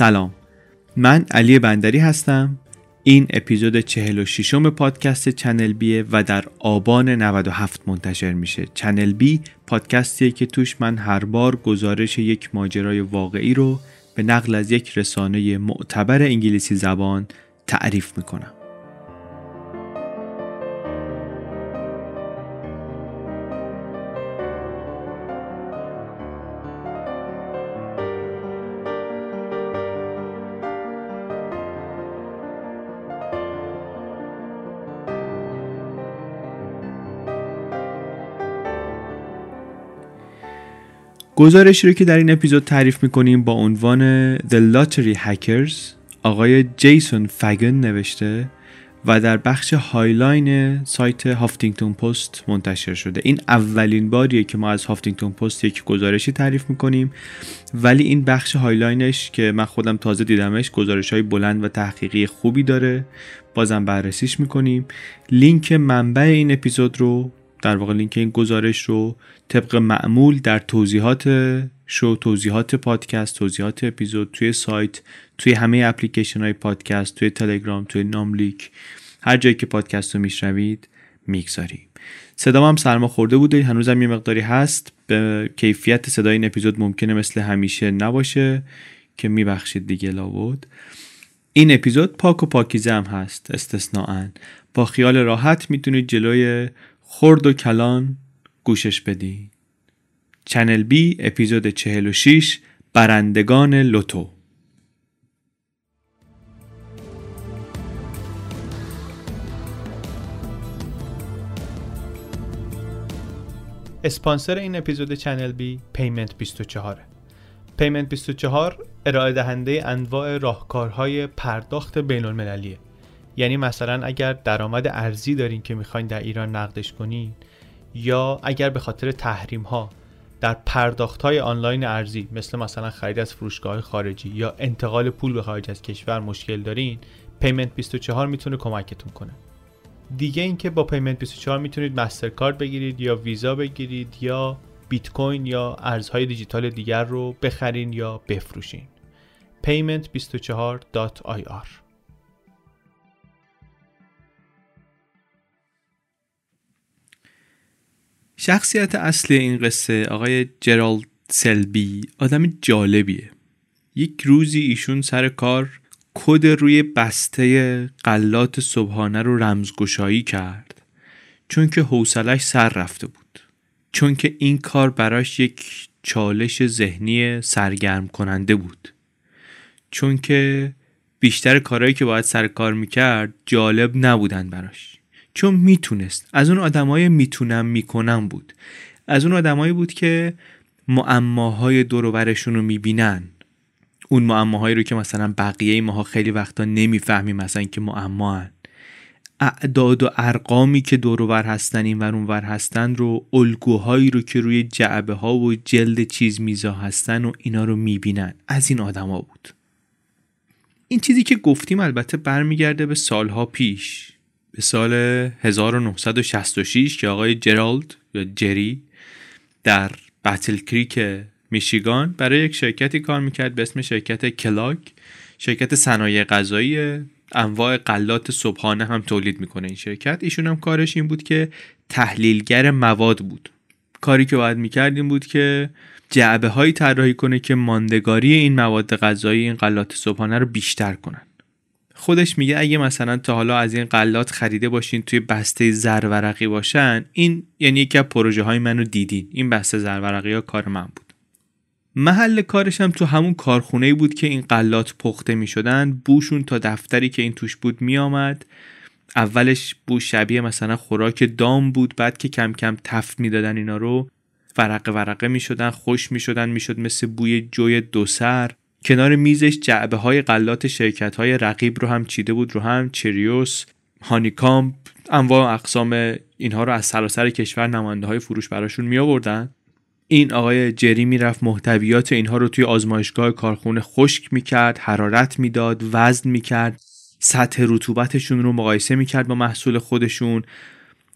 سلام. من علی بندری هستم. این اپیزود 46 م پادکست چنل بیه و در آبان 97 منتشر میشه. چنل بی پادکستیه که توش من هر بار گزارش یک ماجرای واقعی رو به نقل از یک رسانه معتبر انگلیسی زبان تعریف می‌کنم. گزارشی رو که در این اپیزود تعریف می‌کنیم با عنوان The Lottery Hackers آقای جیسون فگن نوشته و در بخش Highline سایت هافتینگتون پست منتشر شده. این اولین باریه که ما از هافتینگتون پست یک گزارشی تعریف می‌کنیم. ولی این بخش Highline ش که من خودم تازه دیدمش گزارش های بلند و تحقیقی خوبی داره. بازم بررسیش می‌کنیم. لینک منبع این اپیزود رو در واقع لینک این گزارش رو طبق معمول در توضیحات شو توضیحات پادکست توضیحات اپیزود توی سایت توی همه اپلیکیشن های پادکست توی تلگرام توی ناملیک هر جایی که پادکست رو میشنوید می‌گذاریم. صدام هم سرما خورده بوده هنوزم یه مقداری هست. به کیفیت صدای این اپیزود ممکنه مثل همیشه نباشه که میبخشید دیگه لاود این اپیزود پاک و پاکیزه هم هست استثناا. با خیال راحت می‌تونید جلوی خرد و کلان گوشش بدین. Channel B اپیزود 46 برندگان لوتو. اسپانسر این اپیزود Channel B Payment 24 Payment 24 ارائه دهنده انواع راهکارهای پرداخت بین المللیه یعنی مثلا اگر درآمد ارزی دارین که می‌خواین در ایران نقدش کنین یا اگر به خاطر تحریم ها در پرداخت های آنلاین ارزی مثل مثلا خرید از فروشگاه خارجی یا انتقال پول به خارج از کشور مشکل دارین Payment 24 می‌تونه کمکتون کنه. دیگه اینکه با Payment 24 می‌تونید مسترکارد بگیرید یا ویزا بگیرید یا بیت کوین یا ارزهای دیجیتال دیگر رو بخرین یا بفروشین. payment24.ir شخصیت اصلی این قصه آقای جرالد سلبی آدم جالبیه. یک روزی ایشون سر کار کد روی بسته قلات صبحانه رو رمزگشایی کرد. چون که حوصلش سر رفته بود. چون که این کار براش یک چالش ذهنی سرگرم کننده بود. چون که بیشتر کارهایی که باید سر کار می‌کرد جالب نبودن براش. چون می‌تونست. از اون آدمای می‌تونم می‌کنم بود. از اون آدمایی بود که معماهای دورورشون رو می‌بینن. اون معماهایی رو که مثلا بقیه ماها خیلی وقتا نمی‌فهمیم مثلا که معما اعداد و ارقامی که دورور هستن این ور ور هستن رو الگوهایی رو که روی جعبه ها و جلد چیز میزا هستن و اینا رو می‌بینن. از این آدما بود. این چیزی که گفتیم البته برمیگرده به سالها پیش. به سال 1966 که آقای جرالد یا جری در بتل کریک میشیگان برای یک شرکتی کار می‌کرد به اسم شرکت کلاک شرکت صنایع غذایی انواع قلات صبحانه هم تولید می‌کنه این شرکت. ایشون هم کارش این بود که تحلیلگر مواد بود. کاری که باید می‌کرد این بود که جعبه هایی طراحی کنه که ماندگاری این مواد غذایی این قلات صبحانه رو بیشتر کنن. خودش میگه اگه مثلا تا حالا از این قلات خریده باشین توی بسته زرورقی باشن این یعنی یکی از پروژه های منو دیدین. این بسته زرورقی ها کار من بود. محل کارش هم تو همون کارخونه بود که این قلات پخته می شدن بوشون تا دفتری که این توش بود می آمد اولش بو شبیه مثلا خوراک دام بود بعد که کم کم تفت می‌دادن اینا رو ورقه ورقه می شدن خوش می شدن می شد مثل بوی جوی دو سر. کنار میزش جعبه های غلات شرکت های رقیب رو هم چیده بود رو هم چریوس هانیکامپ انواع اقسام اینها رو از سراسر کشور نماینده های فروش براشون می آوردن این آقای جری می‌رفت محتویات اینها رو توی آزمایشگاه کارخونه خشک می‌کرد حرارت می‌داد وزن می‌کرد سطح رطوبتشون رو مقایسه می‌کرد با محصول خودشون.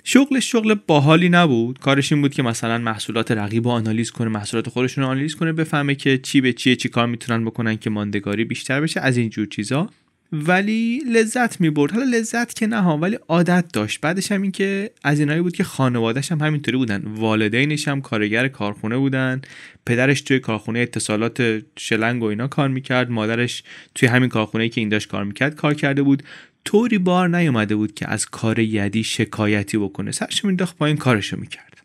شغلش شغل باحالی نبود. کارش این بود که مثلا محصولات رقیب رو آنالیز کنه محصولات خودشون رو آنالیز کنه بفهمه که چی به چیه چی کار می‌تونن بکنن که ماندگاری بیشتر بشه از این جور چیزا. ولی لذت می برد حالا لذت که نه ها ولی عادت داشت. بعدش هم این که از اینایی بود که خانوادهش هم همینطوری بودن. والدینش هم کارگر کارخونه بودن. پدرش توی کارخونه اتصالات شلنگ و اینا کار می‌کرد. مادرش توی همین کارخونه که این داشت کار می‌کرد کار کرده بود. طوری بار نیومده بود که از کار یدی شکایتی بکنه. سرش مینداخت پایین کارشو می‌کرد.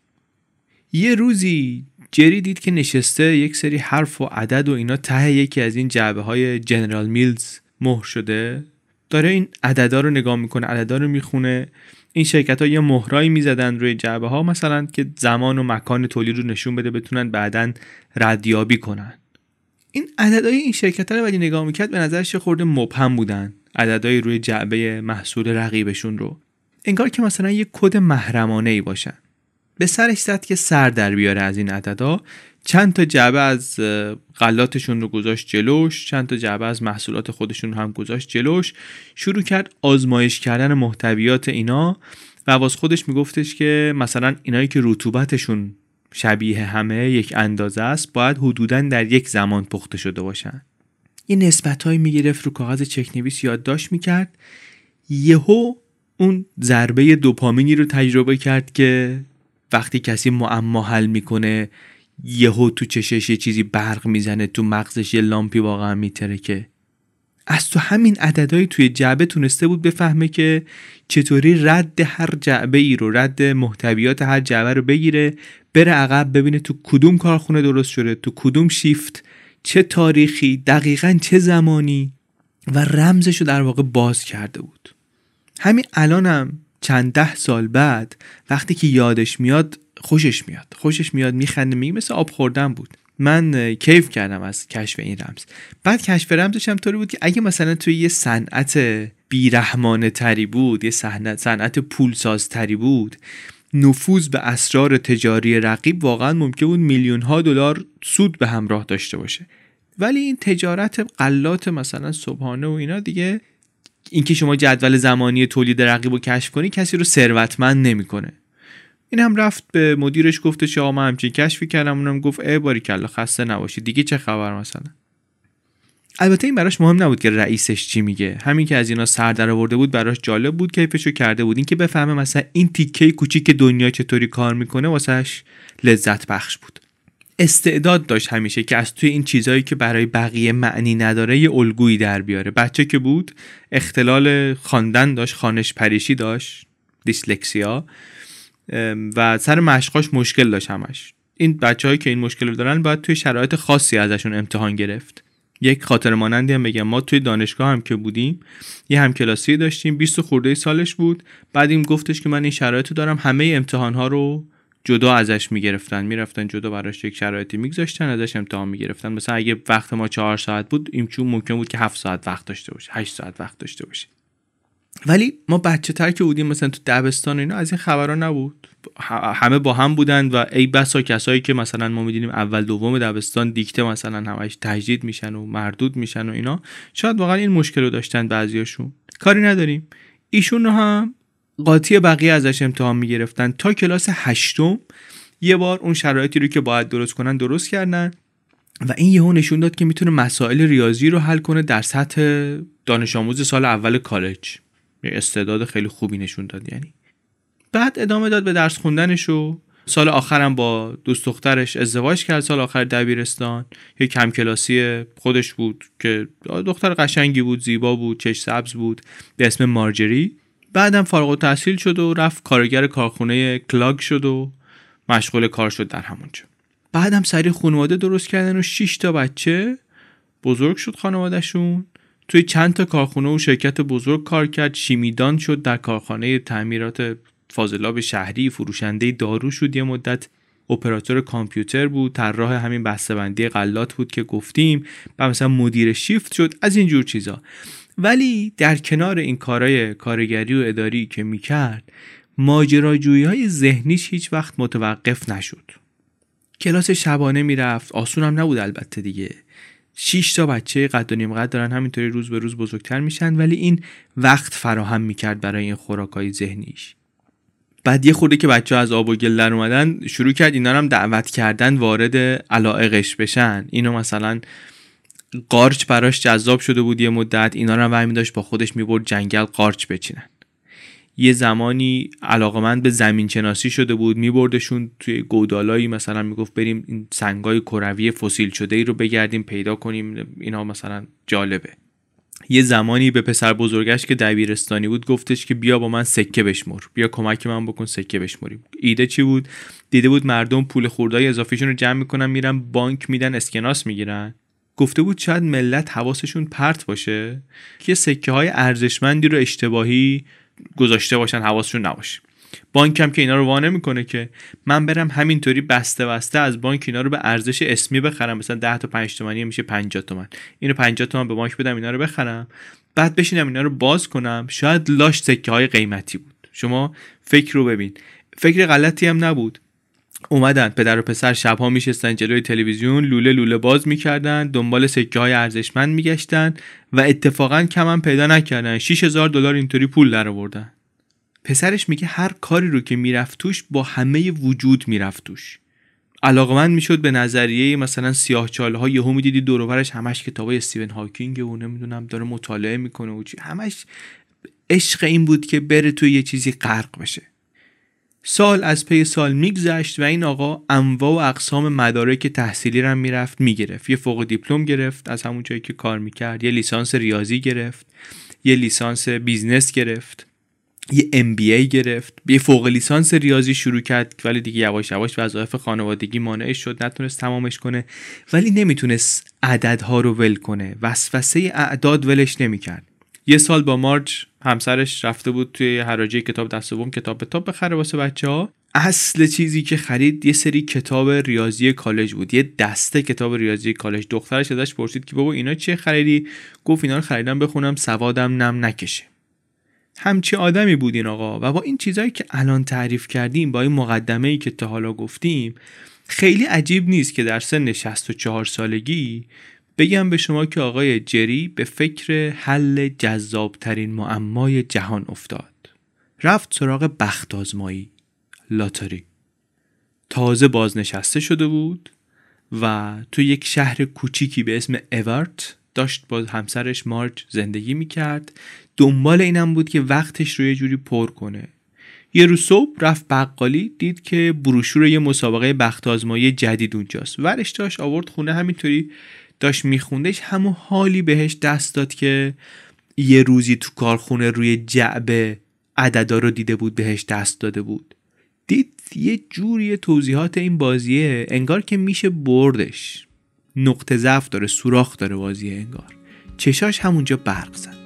یه روزی جری دید که نشسته یک سری حرف و عدد و اینا ته یکی از این جعبه های جنرال میلز مهر شده. داره این عددا رو نگاه می‌کنه عددا رو می‌خونه. این شرکت ها یه مهرایی می‌زدن روی جعبه ها مثلا که زمان و مکان تولید رو نشون بده بتونن بعدا ردیابی کنن. این عددهای این شرکت ها رو ولی نگاه می‌کرد به نظرش خورده مبهم بودن. عددهای روی جعبه محصول رقیبشون رو. انگار که مثلا یه کد محرمانه ای باشن. به سرش زد که سر در بیاره از این عددا. چند تا جعبه از غلاتشون رو گذاشت جلوش چند تا جعبه از محصولات خودشون رو هم گذاشت جلوش. شروع کرد آزمایش کردن محتویات اینا و باز خودش میگفتش که مثلا اینایی که رطوبتشون شبیه همه یک اندازه است باید حدودا در یک زمان پخته شده باشن. یه نسبت هایی می‌گرفت رو کاغذ چکنویس یادداشت می‌کرد. یهو اون ضربه دوپامینی رو تجربه کرد که وقتی کسی معما حل می‌کنه یهو تو چشش یه چیزی برق می‌زنه تو مغزش یه لامپی واقعا میترکه. از تو همین عددهایی توی جعبه تونسته بود بفهمه که چطوری رد هر جعبه ای رو رد محتویات هر جعبه رو بگیره بره عقب ببینه تو کدوم کارخونه درست شده تو کدوم شیفت چه تاریخی دقیقا چه زمانی و رمزش رو در واقع باز کرده بود. همین الانم چند ده سال بعد وقتی که یادش میاد خوشش میاد. خوشش میاد میخنده میگه مثل آب خوردن بود. من کیف کردم از کشف این رمز. بعد کشف رمزش هم طوری بود که اگه مثلا توی یه صنعت بیرحمانه تری بود یه صنعت پولساز تری بود نفوذ به اسرار تجاری رقیب واقعا ممکن بود میلیون ها دلار سود به همراه داشته باشه. ولی این تجارت قلات مثلا صبحانه و اینا دیگه اینکه شما جدول زمانی تولید رقیب رو کشف کنی کسی رو ثروتمند نمی‌کنه. این هم رفت به مدیرش گفتش آقا من همچین کشفی کردم. اونم گفت ای باری کلا خسته نباشی. دیگه چه خبر مثلا؟ البته این براش مهم نبود که رئیسش چی میگه. همین که از اینا سر در آورده بود براش جالب بود کیفشو کرده بود. اینکه بفهمه مثلا این تیکه کوچیک دنیا چطوری کار می‌کنه واسهش لذت بخش بود. استعداد داشت همیشه که از توی این چیزهایی که برای بقیه معنی نداره یه الگویی در بیاره. بچه که بود اختلال خواندن داشت خانش پریشی داشت دیسلکسیا. و سر مشقاش مشکل داشت همش. این بچههایی که این مشکل رو دارن باید توی شرایط خاصی ازشون امتحان گرفت. یک خاطر مانندی هم بگم. ما توی دانشگاه هم که بودیم یه همکلاسی داشتیم. 20 خورده سالش بود. بعد این گفتش که من این شرایط دارم. همه امتحان ها رو جدا ازش می‌گرفتن. می‌رفتن جدا براش یک شرایطی میگذاشتن ازش امتحان می‌گرفتن. مثلا اگه وقت ما چهار ساعت بود این چون ممکن بود که هفت ساعت وقت داشته باشه هشت ساعت وقت داشته باشه. ولی ما بچه تر که بودیم مثلا تو دبستان اینا از این خبرها نبود. همه با هم بودن و ای بسا کسایی که مثلا ما می‌دونیم اول دوم دبستان دیکته مثلا همش تجدید میشن و مردود میشن و اینا. شاید واقعا این مشکل رو داشتن بعضیاشون. کاری نداریم. ایشون هم قاطی بقیه ازش امتحان می‌گرفتن تا کلاس هشتم. یه بار اون شرایطی رو که باید درست کنن درست کردن و این یهو نشون داد که می‌تونه مسائل ریاضی رو حل کنه در سطح دانش آموز سال اول کالج. یه استعداد خیلی خوبی نشون داد یعنی. بعد ادامه داد به درس خوندنش و سال آخرم با دوست دخترش ازدواج کرد سال آخر دبیرستان. یه کم کلاسی خودش بود که دختر قشنگی بود زیبا بود چش سبز بود به اسم مارجری. بعدم فارغ تحصیل شد و رفت کارگر کارخونه کلاگ شد و مشغول کار شد در همونجا بعدم سری خانواده درست کردن و 6 تا بچه بزرگ شد خانوادهشون. توی چند تا کارخونه و شرکت بزرگ کار کرد شیمیدان شد در کارخانه تعمیرات فاضلاب شهری فروشنده دارو شد یه مدت. اپراتور کامپیوتر بود طراح همین بسته‌بندی غلات بود که گفتیم. و مثلا مدیر شیفت شد از این جور چیزا. ولی در کنار این کارهای کارگری و اداری که می‌کرد ماجراجویی های ذهنیش هیچ وقت متوقف نشد. کلاس شبانه می‌رفت آسون هم نبود البته دیگه. 6 تا بچه قد و نیم قد دارن همینطوری روز به روز بزرگتر میشن ولی این وقت فراهم می‌کرد برای این خوراکای ذهنیش. بعد یه خورده که بچه ها از آب و گل در اومدن شروع کرد اینا هم دعوت کردن وارد علائقش بشن. اینو مثلا قارچ براش جذاب شده بود یه مدت اینا رو هم داشت با خودش می‌برد جنگل قارچ بچینن. یه زمانی علاقمند به زمین شناسی شده بود میبردشون توی گودالایی مثلا می‌گفت بریم این سنگای کروی فسیل شده ای رو بگردیم پیدا کنیم اینا مثلا جالبه. یه زمانی به پسر بزرگش که دبیرستانی بود گفتش که بیا با من سکه بشمر بیا کمک من بکن سکه بشمریم. ایده چی بود؟ دیده بود مردم پول خوردای اضافیشون رو جمع می‌کنن میرن بانک میدن اسکناس می‌گیرن. گفته بود شاید ملت حواسشون پرت باشه که سکه های ارزشمندی رو اشتباهی گذاشته باشن حواسشون نباشه. بانک هم که اینا رو وانه می‌کنه که من برم همینطوری بسته بسته از بانک اینا رو به ارزش اسمی بخرم. مثلا 10 تا 5 تومانی میشه 50 تومن. اینو 50 تومن به بانک بدم اینا رو بخرم. بعد بشینم اینا رو باز کنم. شاید لاش سکه های قیمتی بود. شما فکر رو ببین. فکر غلطی هم نبود. اومدن. پدر و پسر شبها میشستن جلوی تلویزیون لوله لوله باز می‌کردن دنبال سکه های ارزشمند میگشتن و اتفاقا کم هم پیدا نکردن. 6000 دلار اینطوری پول در آوردن پسرش میگه هر کاری رو که می‌رفت توش با همه وجود می‌رفت توش. علاقمند می‌شد به نظریه مثلا سیاه چاله ها یهو می‌دیدی دور همش کتابای استیون هاکینگ و نمی‌دونم داره مطالعه می‌کنه و چی. همش عشق این بود که بره توی یه چیزی غرق بشه. سال از پی سال میگذشت و این آقا انواع و اقسام مدارک تحصیلی رو می‌رفت می‌گرفت. یه فوق دیپلم گرفت از همون جایی که کار می‌کرد. یه لیسانس ریاضی گرفت. یه لیسانس business گرفت. یه MBA گرفت. یه فوق لیسانس ریاضی شروع کرد ولی دیگه یواش یواش وظایف خانوادگی مانعش شد. نتونست تمامش کنه. ولی نمی‌تونست عددها رو ول کنه. وسوسه اعداد ولش نمی‌کرد. یه سال با مارج همسرش رفته بود توی حراجی کتاب دست دوم کتاب کتاب بخره واسه بچه ها اصل چیزی که خرید یه سری کتاب ریاضی کالج بود. یه دسته کتاب ریاضی کالج. دخترش ازش پرسید که بابا اینا چیه خریدی؟ گفت اینا رو خریدم بخونم سوادم نم نکشه. همچی آدمی بود این آقا. و با این چیزهایی که الان تعریف کردیم با این مقدمه ای که تا حالا گفتیم خیلی عجیب نیست که در سن 64 سالگی بگم به شما که آقای جری به فکر حل جذابترین معمای جهان افتاد. رفت سراغ بخت آزمایی لاتاری تازه بازنشسته شده بود و تو یک شهر کوچیکی به اسم اورت داشت با همسرش مارج زندگی می‌کرد. دنبال اینم بود که وقتش رو یه جوری پر کنه. یه روز صبح رفت بقالی دید که بروشور یه مسابقه بخت آزمایی جدید اونجاست. ورش داشت آورد خونه. همینطوری داشت میخوندش همون حالی بهش دست داد که یه روزی تو کارخونه روی جعبه عددا رو دیده بود بهش دست داده بود. دید یه جوری توضیحات این بازیه انگار که میشه بردش. نقطه ضعف داره سوراخ داره بازیه انگار. چشاش همونجا برق زد.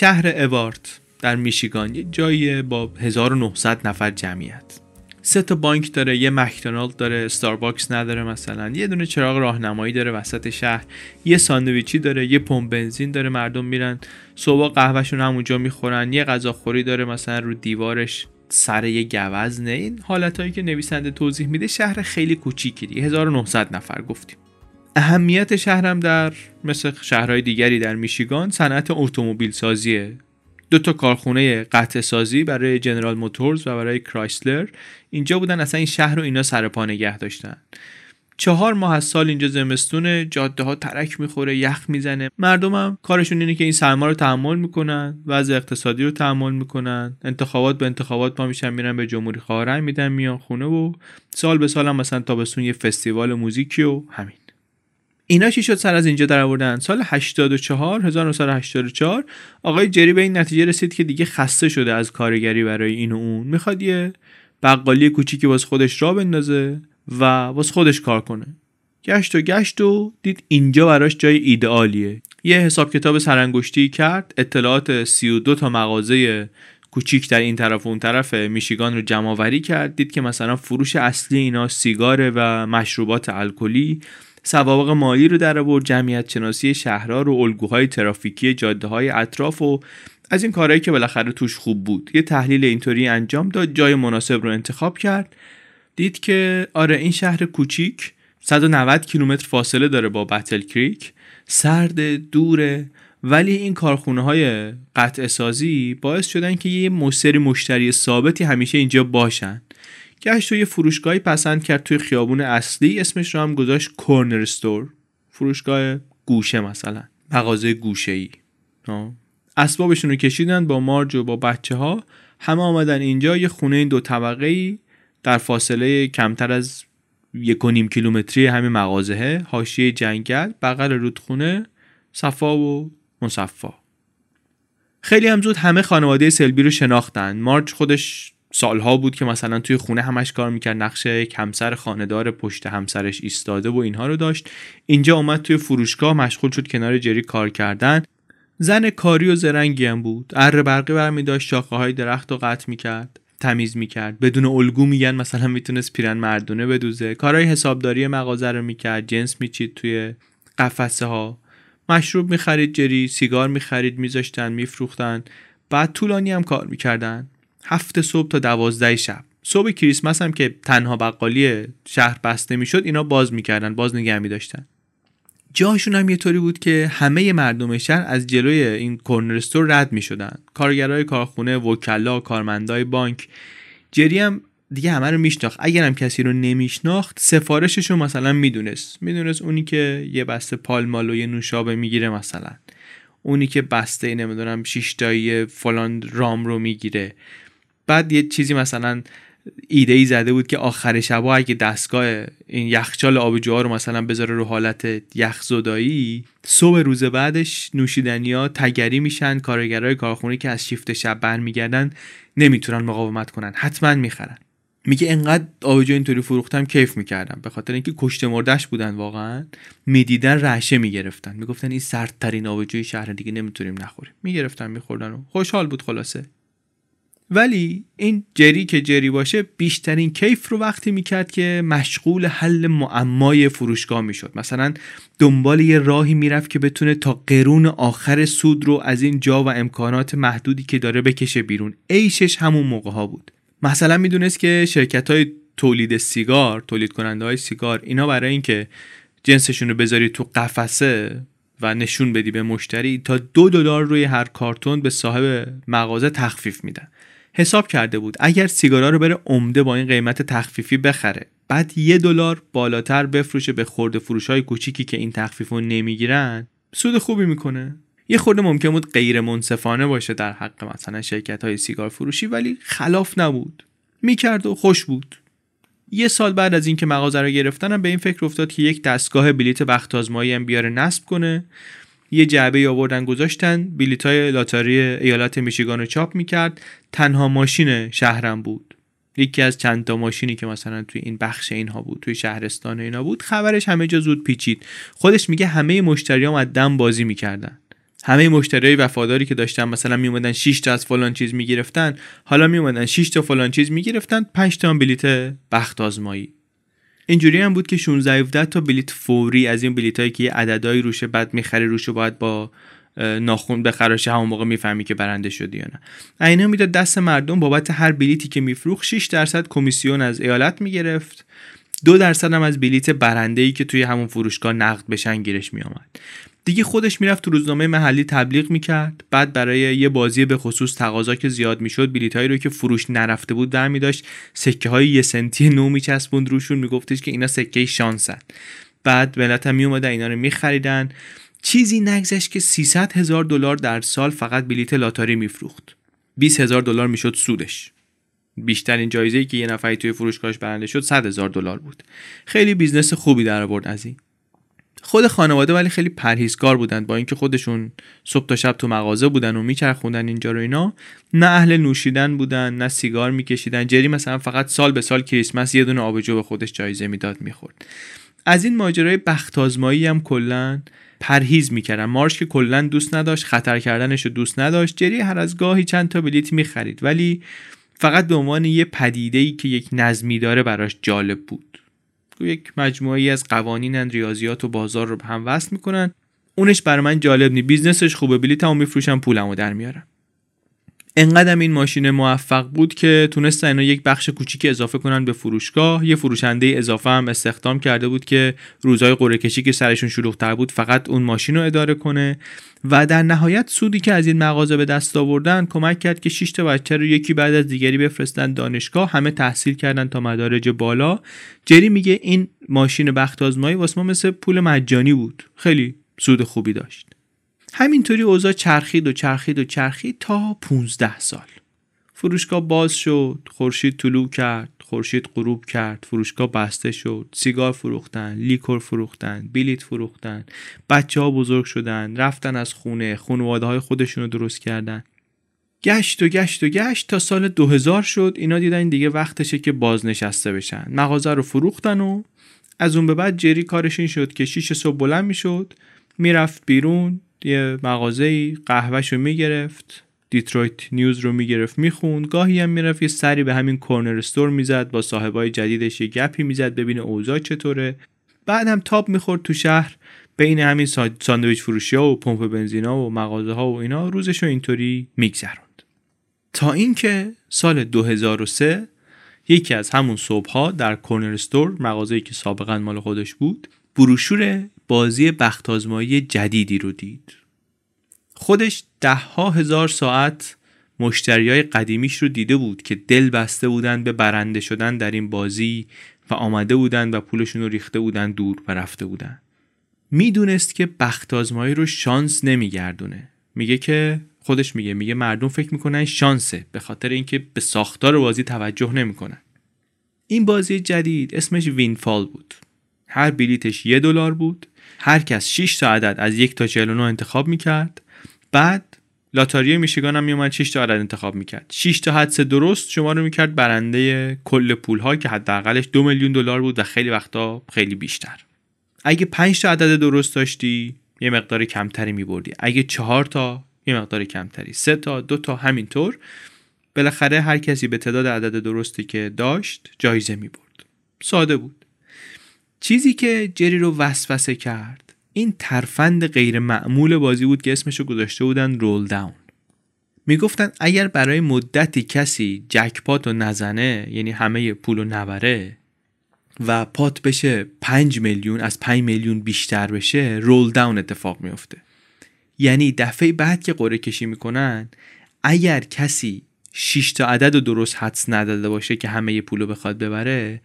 شهر اوارت در میشیگان یه جایی با 1900 نفر جمعیت. سه تا بانک داره یه مکدونالد داره استارباکس نداره مثلا یه دونه چراغ راهنمایی داره وسط شهر یه ساندویچی داره یه پمپ بنزین داره مردم میرن صبح قهوهشون همونجا می‌خورن یه غذاخوری داره مثلا رو دیوارش سر یه گوزنه این حالتهایی که نویسنده توضیح میده شهر خیلی کوچیکی دیگه 1900 نفر گفتیم. اهمیت شهرم در مثل شهرهای دیگری در میشیگان صنعت اتومبیل سازیه. دو تا کارخونه قطع سازی برای جنرال موتورز و برای کرایسلر اینجا بودن اصلا این شهر رو اینا سر پا نگه داشتن. چهار ماه از سال اینجا زمستونه جاده ها ترک می‌خوره یخ می‌زنه. مردمم کارشون اینه که این سرما رو تحمل می‌کنن وضع اقتصادی رو تحمل می‌کنن. انتخابات به انتخابات پا میشن میرن به جمهوری خواه میدن میان خونه و سال به سال هم مثلا تابستون یه فستیوال موزیکی و همین. اینا چی شد سر از اینجا در آوردن؟ سال 84 1984 آقای جری به این نتیجه رسید که دیگه خسته شده از کارگری برای این و اون. می‌خواد یه بقالی کوچیکی واس خودش را بندازه و واس خودش کار کنه. گشت و گشت و دید اینجا براش جای ایدئالیه. یه حساب کتاب سرانگشتی کرد اطلاعات 32 تا مغازه کوچیک در این طرف و اون طرف میشیگان رو جمع وری کرد. دید که مثلا فروش اصلی اینا سیگاره و مشروبات الکلی سوابق مالی رو در آورد جمعیت شناسی شهرها و الگوهای ترافیکی جاده های اطراف و از این کارهایی که بالاخره توش خوب بود. یه تحلیل اینطوری انجام داد جای مناسب رو انتخاب کرد. دید که آره این شهر کوچیک 190 کیلومتر فاصله داره با بتل کریک. سرد دوره ولی این کارخونه های قطع سازی باعث شدن که یه مشتری مشتری ثابتی همیشه اینجا باشن. گشت و یه فروشگاهی پسند کرد توی خیابون اصلی. اسمش رو هم گذاشت کورنر استور فروشگاه گوشه مثلا. مغازه گوشه ای اسبابشون رو کشیدن با مارج و با بچه ها همه آمدن اینجا. یه خونه دو طبقه ای در فاصله کمتر از یک و نیم کیلومتری همین مغازه حاشیه جنگل بغل رودخونه صفا و مصفا. خیلی هم زود همه خانواده سلبی رو شناختن. مارج خودش سالها بود که مثلا توی خونه همش کار می‌کرد نقش یک همسر خاندار پشت همسرش ایستاده و اینها رو داشت. اینجا اومد توی فروشگاه مشغول شد کنار جری کار کردن. زن کاری و زرنگی هم بود. اره برقی برمی داشت شاخه های درخت رو قطع می‌کرد تمیز می‌کرد. بدون الگو میگن مثلا می‌تونست پیرن مردونه بدوزه. کارهای حسابداری مغازه رو می‌کرد جنس میچید توی قفسه ها مشروب می‌خرید جری سیگار می‌خرید میذاشتن میفروختن. بعد طولانی هم کار می‌کردن. هفت صبح تا دوازده شب. صبح کریسمس هم که تنها بقالی شهر بسته می‌شد اینا باز می‌کردن باز نگه میداشتن جاشون هم یه طوری بود که همه مردم شهر از جلوی این کورنر استور رد می‌شدن. کارگرای کارخونه وکلا کارمندای بانک. جری هم دیگه همه رو میشناخت. اگر هم کسی رو نمیشناخت سفارشش رو مثلا می‌دونست. می‌دونست اونی که یه بسته پالمال و یه نوشابه می‌گیره مثلا. اونی که بسته نمی‌دونم شیشتایی فلان رام رو می‌گیره. بعد یه چیزی مثلا ایده ای زده بود که آخر شبا اگه دستگاه این یخچال آبجوها رو مثلا بذاره رو حالت یخ زدایی صبح روز بعدش نوشیدنیا تگری میشن کارگرای کارخونه که از شیفت شب برمیگردن نمی‌تونن مقاومت کنن حتما می‌خرن. میگه انقدر آبجو اینطوری فروختم کیف می‌کردم. به خاطر اینکه کشته مردش بودن واقعا می‌دیدن رعشه می‌گرفتن. می‌گفتن این سردترین آبجوی شهر دیگه نمی‌تونیم نخوریم. می‌گرفتن میخوردن و خوشحال بود خلاصه. ولی این جری که جری باشه بیشترین کیف رو وقتی می‌کرد که مشغول حل معمای فروشگاه می‌شد. مثلا دنبال یه راهی می‌رفت که بتونه تا قرون آخر سود رو از این جا و امکانات محدودی که داره بکشه بیرون. عیشش همون موقع ها بود. مثلا می‌دونست که شرکت های تولید سیگار تولید کننده های سیگار اینا برای اینکه جنسشون رو بذاری تو قفسه و نشون بدی به مشتری تا دو دلار روی هر کارتون به صاحب مغازه تخفیف میدن. حساب کرده بود اگر سیگارا رو بره عمده با این قیمت تخفیفی بخره. بعد یه دلار بالاتر بفروشه به خورده فروش های کوچیکی که این تخفیف رو نمی‌گیرن. سود خوبی می‌کنه. یه خورده ممکن بود غیر منصفانه باشه در حق مثلا شرکت های سیگار فروشی ولی خلاف نبود. می‌کرد و خوش بود. یه سال بعد از اینکه مغازه رو گرفتنم به این فکر افتاد که یک دستگاه بلیت وقت آزمایی هم بیاره نصب کنه. یه جعبه آوردن گذاشتن. بلیت های لاتاری ایالت میشیگان رو چاپ می‌کرد. تنها ماشین شهرم بود. یکی از چند تا ماشینی که مثلا توی این بخش اینها بود توی شهرستان اینا بود. خبرش همه جا زود پیچید. خودش میگه همه مشتریام از دم بازی می‌کردن. همه مشتریای وفاداری که داشتن مثلا میومدن 6 تا از فلان چیز می‌گرفتن. حالا میومدن 6 تا فلان چیز می‌گرفتن. 5 تا بلیت بخت آزمایی. اینجوری هم بود که 16 17 تا بلیت فوری از این بلیت هایی که یه عددهایی روشه بعد می‌خری روشه باید با ناخون بخراش همون موقع می‌فهمی که برنده شدی یا نه. اینا می‌داد دست مردم بابت هر بلیتی که میفروخت 6 درصد کمیسیون از ایالت می‌گرفت. دو درصد هم از بلیت برنده ای که توی همون فروشگاه نقد بشن گیرش میآمد. دیگه خودش می‌رفت تو روزنامه محلی تبلیغ می‌کرد. بعد برای یه بازی به خصوص تقاضا که زیاد می‌شد بلیتایی رو که فروش نرفته بود در میداشت. سکه های یه سنتی نو میچسبوند روشون میگفتش که اینا سکه شانسن. بعد ملت هم میومدن اینا رو میخریدن. چیزی نگذشت که 300 هزار دلار در سال فقط بلیت لاتاری میفروخت. 20 هزار دلار می‌شد سودش. بیشترین جایزه ای که یه نفری توی فروشگاهش برنده شد 100 هزار دلار بود. خیلی business خوبی در آورد از این. خود خانواده ولی خیلی پرهیزکار بودن با اینکه خودشون صبح تا شب تو مغازه بودن و میچرخوندن اینجا رو اینا. نه اهل نوشیدن بودن نه سیگار میکشیدن. جری مثلا فقط سال به سال کریسمس یه دونه آبجو به خودش جایزه می‌داد می‌خورد. از این ماجرای بخت آزمایی هم کلا پرهیز می‌کردن. مارج که کلا دوست نداشت خطر کردنش رو دوست نداشت. جری هر از گاهی چند تا بلیت می‌خرید ولی فقط به عنوان یه پدیده ای که یک نظمی داره براش جالب بود. یک مجموعی از قوانین ریاضیات و بازار رو به هم وصل می‌کنن. اونش برای من جالب نی business ش خوبه. بلیتمو میفروشم پولمو در میارم. انقدر این ماشین موفق بود که تونستن اینا یک بخش کوچیک اضافه کنن به فروشگاه. یه فروشنده اضافه هم استخدام کرده بود که روزهای قرعه کشی که سرشون شلوغتر بود فقط اون ماشین رو اداره کنه. و در نهایت سودی که از این مغازه به دست آوردن کمک کرد که 6 تا بچه رو یکی بعد از دیگری بفرستن دانشگاه. همه تحصیل کردن تا مدارج بالا. جری میگه این ماشین بخت آزمایی واسه ما مثل پول مجانی بود. خیلی سود خوبی داشت. همینطوری اوضاع چرخید و چرخید و چرخید تا 15 سال. فروشگاه باز شد خورشید طلوع کرد خورشید غروب کرد فروشگاه بسته شد سیگار فروختن لیکور فروختن بلیت فروختن بچه ها بزرگ شدن رفتن از خونه خانواده های خودشون رو درست کردن. گشت و گشت و گشت تا سال 2000 شد. اینا دیدن دیگه وقتشه که بازنشسته بشن. مغازه رو فروختن و از اون به بعد جری کارش این شد که شیش صبح بلند می‌شد می‌رفت بیرون. یه مغازه قهوهش رو می‌گرفت Detroit News رو می‌گرفت می‌خوند. گاهی هم می‌رفت یه سری به همین corner store می‌زد با صاحبای جدیدش یه گپی می‌زد ببینه اوضاع چطوره. بعد هم تاب می‌خورد تو شهر بین همین ساندویچ فروشی ها و پمپ بنزینا و مغازه ها و اینا روزش رو اینطوری میگذروند. تا اینکه سال 2003 یکی از همون صبح ها در کورنر استور مغازه‌ای که سابقا مال خودش بود بروشور بازی بختازمایی جدیدی رو دید. خودش ده ها هزار ساعت مشتریای قدیمیش رو دیده بود که دل بسته بودن به برنده شدن در این بازی و آمده بودن و پولشون رو ریخته بودن دور و رفته بودن. می‌دونست که بخت رو شانس نمیگردونه. میگه که خودش میگه میگه مردم فکر می‌کنن شانسه به خاطر اینکه به ساختار بازی توجه نمی‌کنن. این بازی جدید اسمش وینفال بود. هر بلیتش یه دلار بود. هر کس 6 تا عدد از یک تا 49 انتخاب می‌کرد. بعد لاتاری میشیگان هم میومد 6 تا عدد انتخاب می‌کرد. 6 تا حدس درست شما رو می‌کرد برنده کل پول که حداقلش دو میلیون دلار بود و خیلی وقتا خیلی بیشتر. اگه 5 تا عدد درست داشتی یه مقدار کمتری میبردی. اگه 4 تا یه مقدار کمتری. سه تا دو تا همینطور. بالاخره هر کسی به تعداد عدد درستی که داشت جایزه می‌برد. ساده بود. چیزی که جری رو وسوسه کرد. این ترفند غیر معمول بازی بود که اسمشو گذاشته بودن رول داون. می‌گفتن اگر برای مدتی کسی جکپات رو نزنه یعنی همه پول رو نبره و پات بشه 5 میلیون از 5 میلیون بیشتر بشه رول داون اتفاق میفته یعنی دفعه بعد که قرعه کشی می‌کنن اگر کسی 6 تا عدد رو درست حدس نداده باشه که همه پول رو بخواد ببره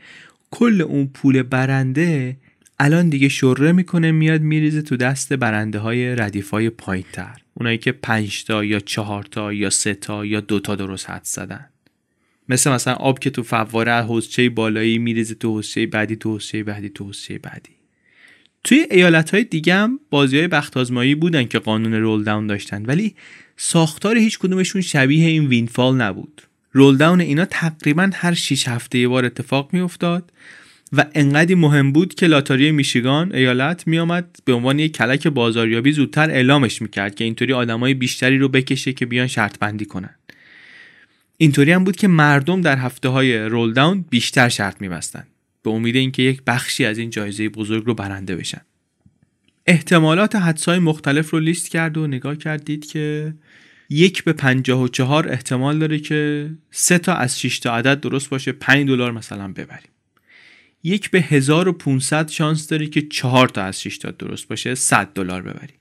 کل اون پول برنده الان دیگه شره می‌کنه میاد میریزه تو دست برنده های ردیف های پایین تر اونایی که 5 تا یا 4 تا یا 3 تا یا 2 تا درست حد زدن. مثل مثلا آب که تو فواره حوزچه بالایی میریزه تو حوزچه بعدی تو حوزچه بعدی تو حوزچه بعدی. توی ایالت های دیگه هم بازی های بخت آزمایی بودن که قانون رول داون داشتن ولی ساختار هیچ کدومشون شبیه این وینفال نبود. رول داون اینا تقریبا هر 6 هفته یه بار اتفاق می افتاد و انقدی مهم بود که لاتاری میشیگان ایالت میآمد به عنوان یک کلک بازاریابی زودتر اعلامش می‌کرد که اینطوری آدمای بیشتری رو بکشه که بیان شرط بندی کنن. اینطوری هم بود که مردم در هفته های رول داون بیشتر شرط میبستن به امید اینکه یک بخشی از این جایزه بزرگ رو برنده بشن. احتمالات حدسای مختلف رو لیست کرد و نگاه کردید که یک به پنجاه و چهار احتمال داره که سه تا از 6 تا عدد درست باشه. 5 دلار مثلا ببریم. یک به 1500 شانس داری که چهار تا از 6 تا درست باشه. 100 دلار ببری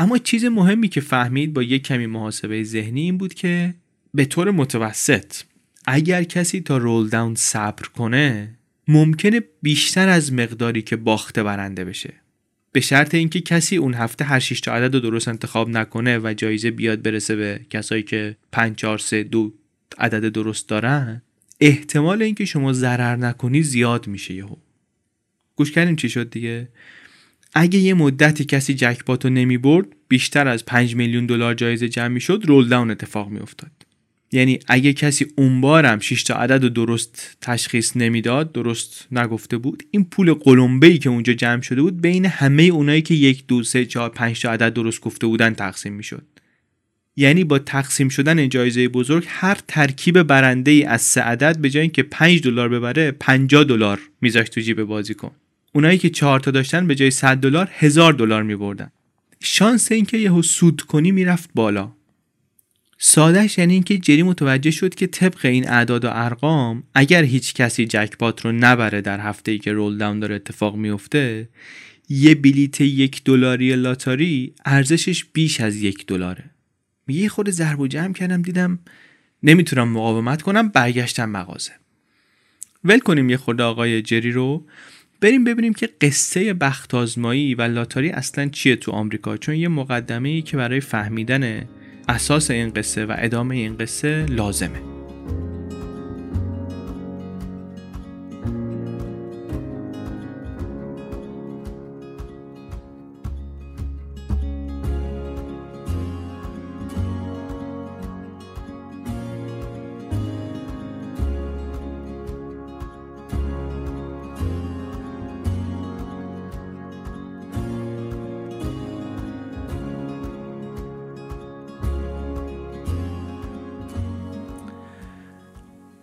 اما چیز مهمی که فهمید با یک کمی محاسبه ذهنی این بود که به طور متوسط اگر کسی تا رول داون صبر کنه ممکنه بیشتر از مقداری که باخته برنده بشه. به شرط اینکه کسی اون هفته هر 6 تا عدد رو درست انتخاب نکنه و جایزه بیاد برسه به کسایی که 5 4 3 2 عدد درست دارن احتمال اینکه شما ضرر نکنی زیاد میشه یهو. گوش کردیم چی شد دیگه؟ اگه یه مدتی کسی جکپات رو نمی برد بیشتر از 5 میلیون دلار جایزه جمع می شد رول داون اتفاق می افتاد یعنی اگه کسی اون بارم 6 تا عدد رو درست تشخیص نمی‌داد درست نگفته بود این پول قلمبه ای که اونجا جمع شده بود بین همه اونایی که یک دو سه چهار پنج تا عدد درست گفته بودن تقسیم می‌شد. یعنی با تقسیم شدن جایزه بزرگ هر ترکیب برنده ای از سه عدد به جای اینکه 5 دلار ببره 50 دلار میذاشت تو جیب بازیکن اونایی که 4 تا داشتن به جای 100 دلار 1000 دلار میبردن. شانس اینکه یهو سود کنی می‌رفت بالا. سادهش یعنی اینکه جری متوجه شد که طبق این اعداد و ارقام اگر هیچ کسی جکپات رو نبره در هفته ای که رول داون داره اتفاق میفته یه بلیت یک دلاری لاتاری ارزشش بیش از یک دلاره. میگه خود ضرب و جمع کردم دیدم نمی‌تونم مقاومت کنم برگشتم مغازه. ول کنیم یه خورده آقای جری رو. بریم ببینیم که قصه بخت آزمایی و لاتاری اصلا چیه تو آمریکا چون یه مقدمه ای که برای فهمیدن اساس این قصه و ادامه این قصه لازمه.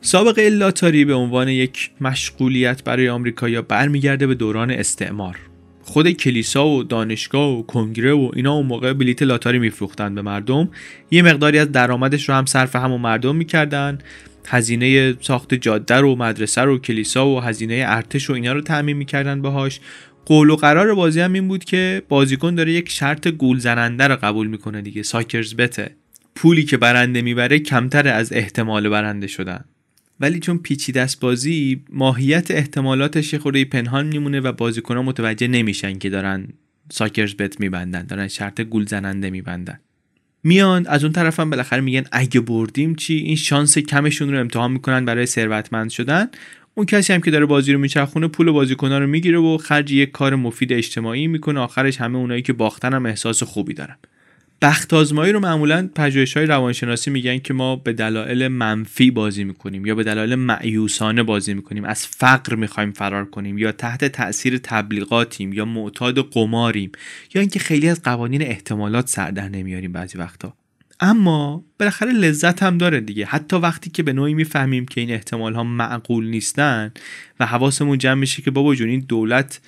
سابقه لاتاری به عنوان یک مشغولیت برای آمریکایی‌ها برمیگرده به دوران استعمار. خود کلیسا و دانشگاه و کنگره و اینا اون موقع بلیت لاتاری میفروختن به مردم. یه مقداری از درآمدش رو هم صرف همون مردم می‌کردن. هزینه ساخت جاده رو مدرسه رو کلیسا و هزینه ارتش و اینا رو تعمین می‌کردن باهاش. قول و قرار بازی هم این بود که بازیکن داره یک شرط گول زننده رو قبول می‌کنه دیگه ساکرز بته. پولی که برنده می‌بره کمتر از احتمال برنده شدن. ولی چون پیچیده است بازی ماهیت احتمالاتش یه خورده پنهان میمونه و بازیکنان متوجه نمیشن که دارن ساکرز بت میبندن دارن شرط گول زننده میبندن. میان از اون طرف هم بالاخره میگن اگه بردیم چی؟ این شانس کمشون رو امتحان می‌کنن برای ثروتمند شدن. اون کسی هم که داره بازی رو میچرخونه پول بازیکنان رو می‌گیره و خرج یک کار مفید اجتماعی می‌کنه آخرش همه اونایی که باختن هم احساس خوبی دارن. بخت آزمایی رو معمولا پژوهش های روانشناسی میگن که ما به دلایل منفی بازی می‌کنیم یا به دلایل معیوسانه بازی می‌کنیم. از فقر می‌خوایم فرار کنیم یا تحت تاثیر تبلیغاتیم یا معتاد قماریم یا اینکه خیلی از قوانین احتمالات سر در نمیاریم بعضی وقتا. اما بالاخره لذت هم داره دیگه. حتی وقتی که به نوعی می‌فهمیم که این احتمال ها معقول نیستن و حواسمون جمع میشه که بابا جون این دولت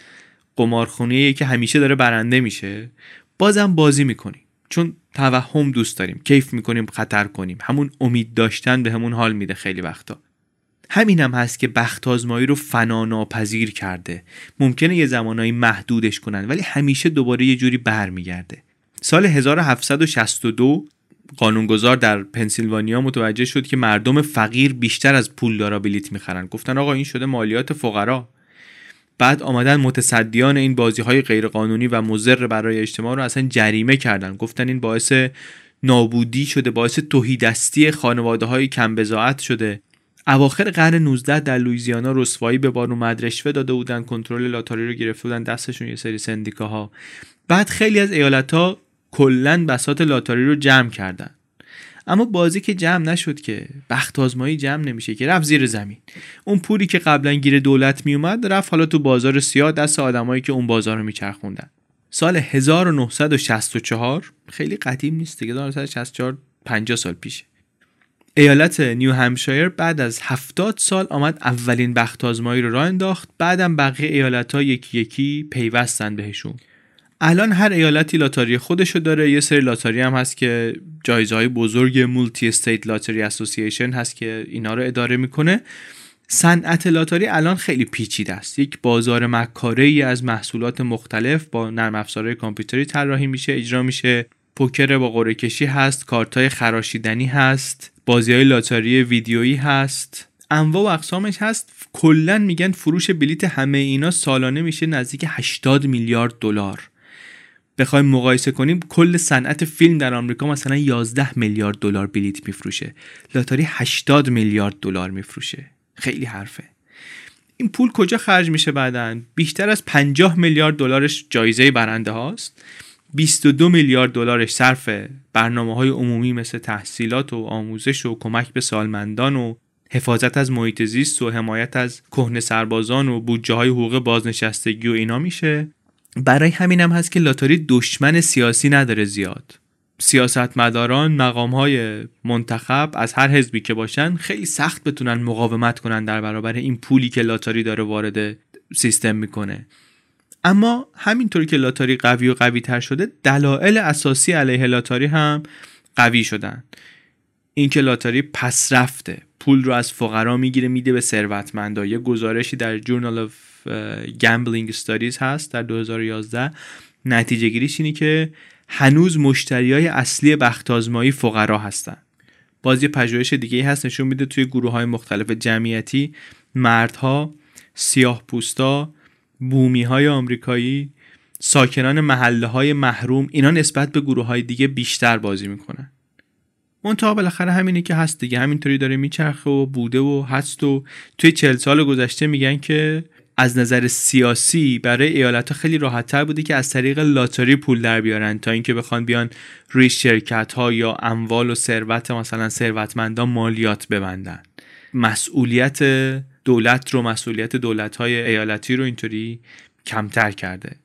قمارخونه که همیشه داره برنده میشه بازم بازی می‌کنیم. چون توهم دوست داریم کیف می‌کنیم خطر کنیم. همون امید داشتن به همون حال میده خیلی وقتا. همین هم هست که بخت آزمایی رو فنا ناپذیر کرده. ممکنه یه زمانایی محدودش کنن ولی همیشه دوباره یه جوری برمیگرده. سال 1762 قانونگذار در پنسیلوانیا متوجه شد که مردم فقیر بیشتر از پولدارا بلیت می‌خرن. گفتن آقا این شده مالیات فقرا. بعد آمدن متصدیان این بازی های غیرقانونی و مضر برای اجتماع رو اصلا جریمه کردن. گفتن این باعث نابودی شده باعث توهیدستی خانواده های کم بزاعت شده. اواخر قرن 19 در لویزیانا رسوایی به بار اومد رشوه داده بودن کنترل لاتاری رو گرفته بودن دستشون یه سری سندیکاها. بعد خیلی از ایالت ها کلا بسات لاتاری رو جمع کردن. اما بازی که جمع نشد که بخت آزمایی جمع نمیشه که رفت زیر زمین. اون پولی که قبلا گیر دولت میومد رفت حالا تو بازار سیاه دست آدمایی که اون بازار رو میچرخوندن. سال 1964 خیلی قدیم نیست دیگه 1964 50 سال پیشه. ایالت نیو همشایر بعد از 70 سال آمد اولین بخت آزمایی رو راه انداخت بعدم بقیه ایالت ها یکی یکی پیوستن بهشون. الان هر ایالتی لاتاری خودشو داره. یه سری لاتاری هم هست که جایزه های بزرگ Multi-State Lottery Association هست که اینا رو اداره می‌کنه. صنعت لاتاری الان خیلی پیچیده است. یک بازار مکاره ای از محصولات مختلف با نرم افزارهای کامپیوتری طراحی میشه اجرا میشه. پوکر با قرعه کشی هست کارت های خراشیدنی هست بازی های لاتاری ویدیویی هست. انواع و اقسامش هست. کلا میگن فروش بلیت همه اینا سالانه میشه نزدیک 80 میلیارد دلار. بخوایم مقایسه کنیم کل صنعت فیلم در آمریکا مثلا 11 میلیارد دلار بلیت میفروشه. لاتاری 80 میلیارد دلار میفروشه. خیلی حرفه. این پول کجا خرج میشه بعدا؟ بیشتر از 50 میلیارد دلارش جایزه برنده هاست. 22 میلیارد دلارش صرف برنامه های عمومی مثل تحصیلات و آموزش و کمک به سالمندان و حفاظت از محیط زیست و حمایت از کهنه سربازان و بودجه های حقوق بازنشستگی و اینا میشه. برای همینم هست که لاتاری دشمن سیاسی نداره زیاد. سیاستمداران مقام های منتخب از هر حزبی که باشن خیلی سخت بتونن مقاومت کنن در برابر این پولی که لاتاری داره وارد سیستم می‌کنه. اما همینطور که لاتاری قوی و قوی تر شده دلایل اساسی علیه لاتاری هم قوی شدن. اینکه لاتاری پس رفته پول رو از فقرا می‌گیره میده به ثروتمندا. یه گزارشی در Journal of Gambling Studies هست در 2011 نتیجه گیریش اینه که هنوز مشتری های اصلی بخت آزمایی فقرا هستن. باز یه پژوهش دیگه هست نشون میده توی گروه های مختلف جمعیتی مردها سیاه پوستا بومی های آمریکایی ساکنان محله های محروم اینا نسبت به گروه های دیگه بیشتر بازی می‌کنن. منتها بالاخره همینه که هست دیگه همینطوری داره میچرخه و بوده و هست و توی چل سال گذشته میگن که از نظر سیاسی برای ایالت ها خیلی راحت تر بوده که از طریق لاتاری پول در بیارن تا اینکه بخوان بیان روی شرکت ها یا اموال و ثروت مثلا ثروتمندان مالیات ببندن. مسئولیت دولت رو مسئولیت دولت های ایالتی رو اینطوری کمتر کرده.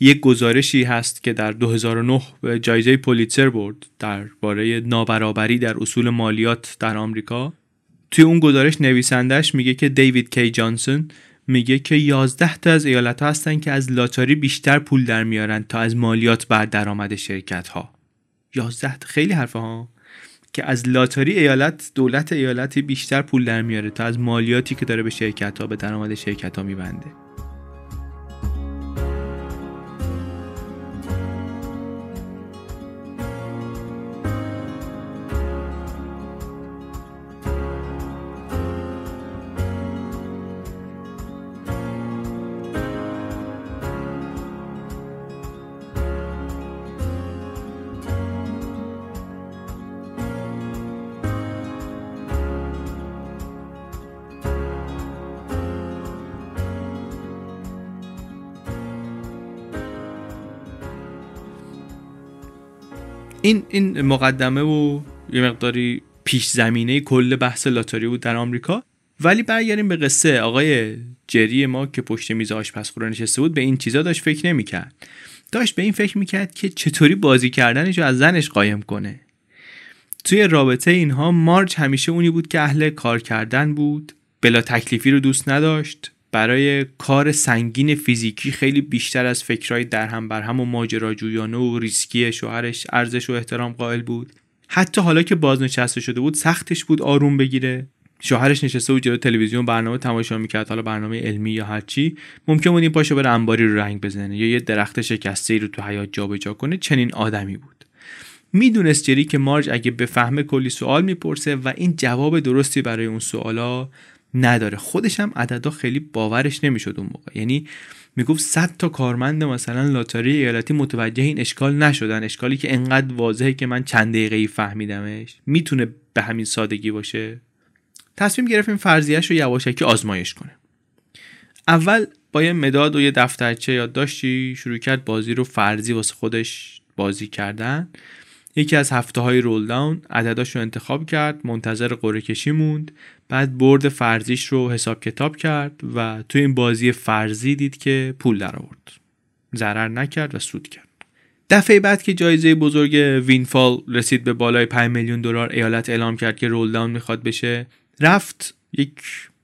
یک گزارشی هست که در 2009 جایزه پولیتسر برد درباره نابرابری در اصول مالیات در آمریکا. توی اون گزارش نویسندش میگه که دیوید کی جانسون میگه که 11 تا از ایالت ها هستن که از لاتاری بیشتر پول در میارن تا از مالیات بر درآمد شرکت ها 11 خیلی حرفه ها. که از لاتاری ایالت دولت ایالتی بیشتر پول در میاره تا از مالیاتی که داره به شرکت ها به درآمد شرکت ها میبنده. این این مقدمه و یه مقداری پیش زمینه کل بحث لاتاری بود در آمریکا. ولی برگردیم به قصه. آقای جری ما که پشت میز آشپزخونه نشسته بود به این چیزا داشت فکر نمی‌کرد. داشت به این فکر می‌کرد که چطوری بازی کردنش رو از زنش قایم کنه. توی رابطه اینها مارج همیشه اونی بود که اهل کار کردن بود بلا تکلیفی رو دوست نداشت. برای کار سنگین فیزیکی خیلی بیشتر از فکرهای در هم بر هم و ماجراجویانه و ریسکی شوهرش ارزش و احترام قائل بود. حتی حالا که بازنشسته شده بود سختش بود آروم بگیره. شوهرش نشسته بود جلو تلویزیون برنامه تماشا می‌کرد حالا برنامه علمی یا هرچی ممکن بود این پاشو بره انباری رو رنگ بزنه یا یه درخت شکسته ای رو تو حیات جابجا کنه چنین آدمی بود. می‌دونست جری که مارج اگه بفهمه کلی سوال می‌پرسه و این جواب درستی برای اون سوالا نداره. خودش هم عددا خیلی باورش نمی‌شد اون موقع. یعنی می‌گفت 100 تا کارمند مثلا لاتاری ایالتی متوجه این اشکال نشدن. اشکالی که انقدر واضحه که من چند دقیقه ای فهمیدمش. می‌تونه به همین سادگی باشه؟ تصمیم گرفت این فرضیهش رو یواشکی آزمایش کنه. اول با یه مداد و یه دفترچه یادداشتی شروع کرد بازی رو فرضی واسه خودش بازی کردن. یکی از هفته های رول داون عدداش رو انتخاب کرد. منتظر قرعه کشی موند. بعد برد فرضیش رو حساب کتاب کرد و تو این بازی فرضی دید که پول در آورد. ضرر نکرد و سود کرد. دفعه بعد که جایزه بزرگ وینفال رسید به بالای 5 میلیون دلار ایالت اعلام کرد که رول داون می‌خواد بشه. رفت یک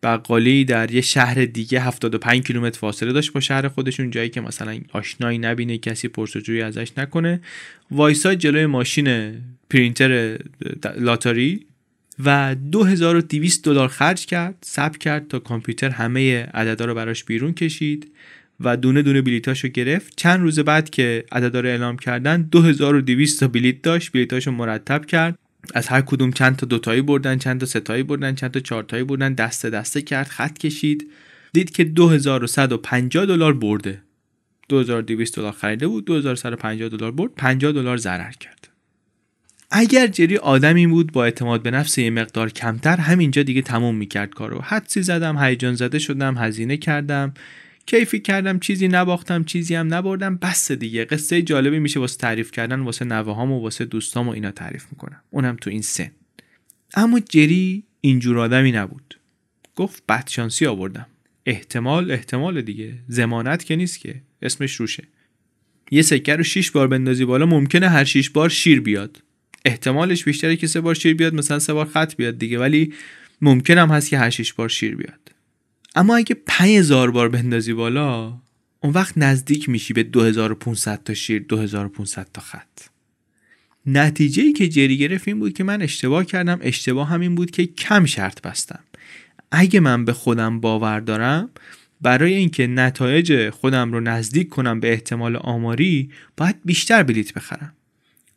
بقالی در یه شهر دیگه 75 کیلومتر فاصله داشت با شهر خودشون جایی که مثلا آشنایی نبینه کسی پرسجویی ازش نکنه. وایسا جلوی ماشین پرینتر لاتاری و 2200 دلار خرج کرد ثبت کرد تا کامپیوتر همه عددا رو براش بیرون کشید و دونه دونه بلیتاشو گرفت. چند روز بعد که عددا رو اعلام کردن 2200 تا بلیت داشت. بلیتاشو مرتب کرد. از هر کدوم چند تا دوتایی بردن چند تا ستایی بردن چند تا چهارتایی بردن دسته دسته کرد خط کشید. دید که 2150 دلار برده. 2200 دلار خریده بود 2150 دلار برد 50 دلار ضرر کرد. اگر جری آدمی بود با اعتماد به نفس یه مقدار کمتر همینجا دیگه تموم می‌کرد کارو. حدسی زدم هیجان زده شدم هزینه کردم. کیفی کردم چیزی نباختم چیزی هم نبردم. بس دیگه قصه جالبی میشه واسه تعریف کردن واسه نوه و واسه دوستام و اینا تعریف می‌کنم. اونم تو این سن. اما جری اینجور آدمی نبود. گفت بدشانسی آوردم. احتمال احتمال دیگه. زمانت که نیست که. اسمش روشه. یه سکه رو 6 بار بندازی بالا ممکنه هر 6 بار شیر بیاد. احتمالش بیشتره که سه بار شیر بیاد مثلا سه بار خط بیاد دیگه ولی ممکن هم هست که هر 6 بار شیر بیاد. اما اگه 5000 بار بندازی بالا اون وقت نزدیک میشی به 2500 تا شیر 2500 تا خط. نتیجه ای که جری گرفت این بود که من اشتباه کردم اشتباه همین بود که کم شرط بستم. اگه من به خودم باور دارم برای اینکه نتایج خودم رو نزدیک کنم به احتمال آماری باید بیشتر بلیت بخرم.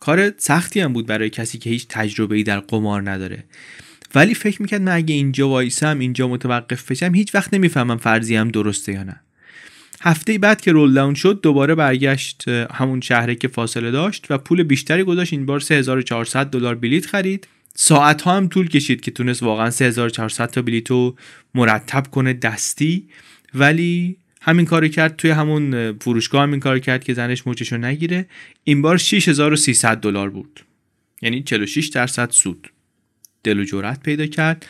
کار سختی هم بود برای کسی که هیچ تجربه ای در قمار نداره. ولی فکر می‌کرد من اگه اینجا وایسم اینجا متوقف بشم هیچ وقت نمی‌فهمم فرضی هم درسته یا نه. هفته بعد که رول داون شد دوباره برگشت همون شهره که فاصله داشت و پول بیشتری گذاشت. این بار 3400 دلار بلیت خرید. ساعت ها هم طول کشید که تونست واقعا 3400 تا بلیت رو مرتب کنه دستی. ولی همین کار کرد توی همون فروشگاه همین کار کرد که زنش موچشو نگیره. این بار 6300 دلار بود. یعنی 46 درصد سود. دل و جرأت پیدا کرد.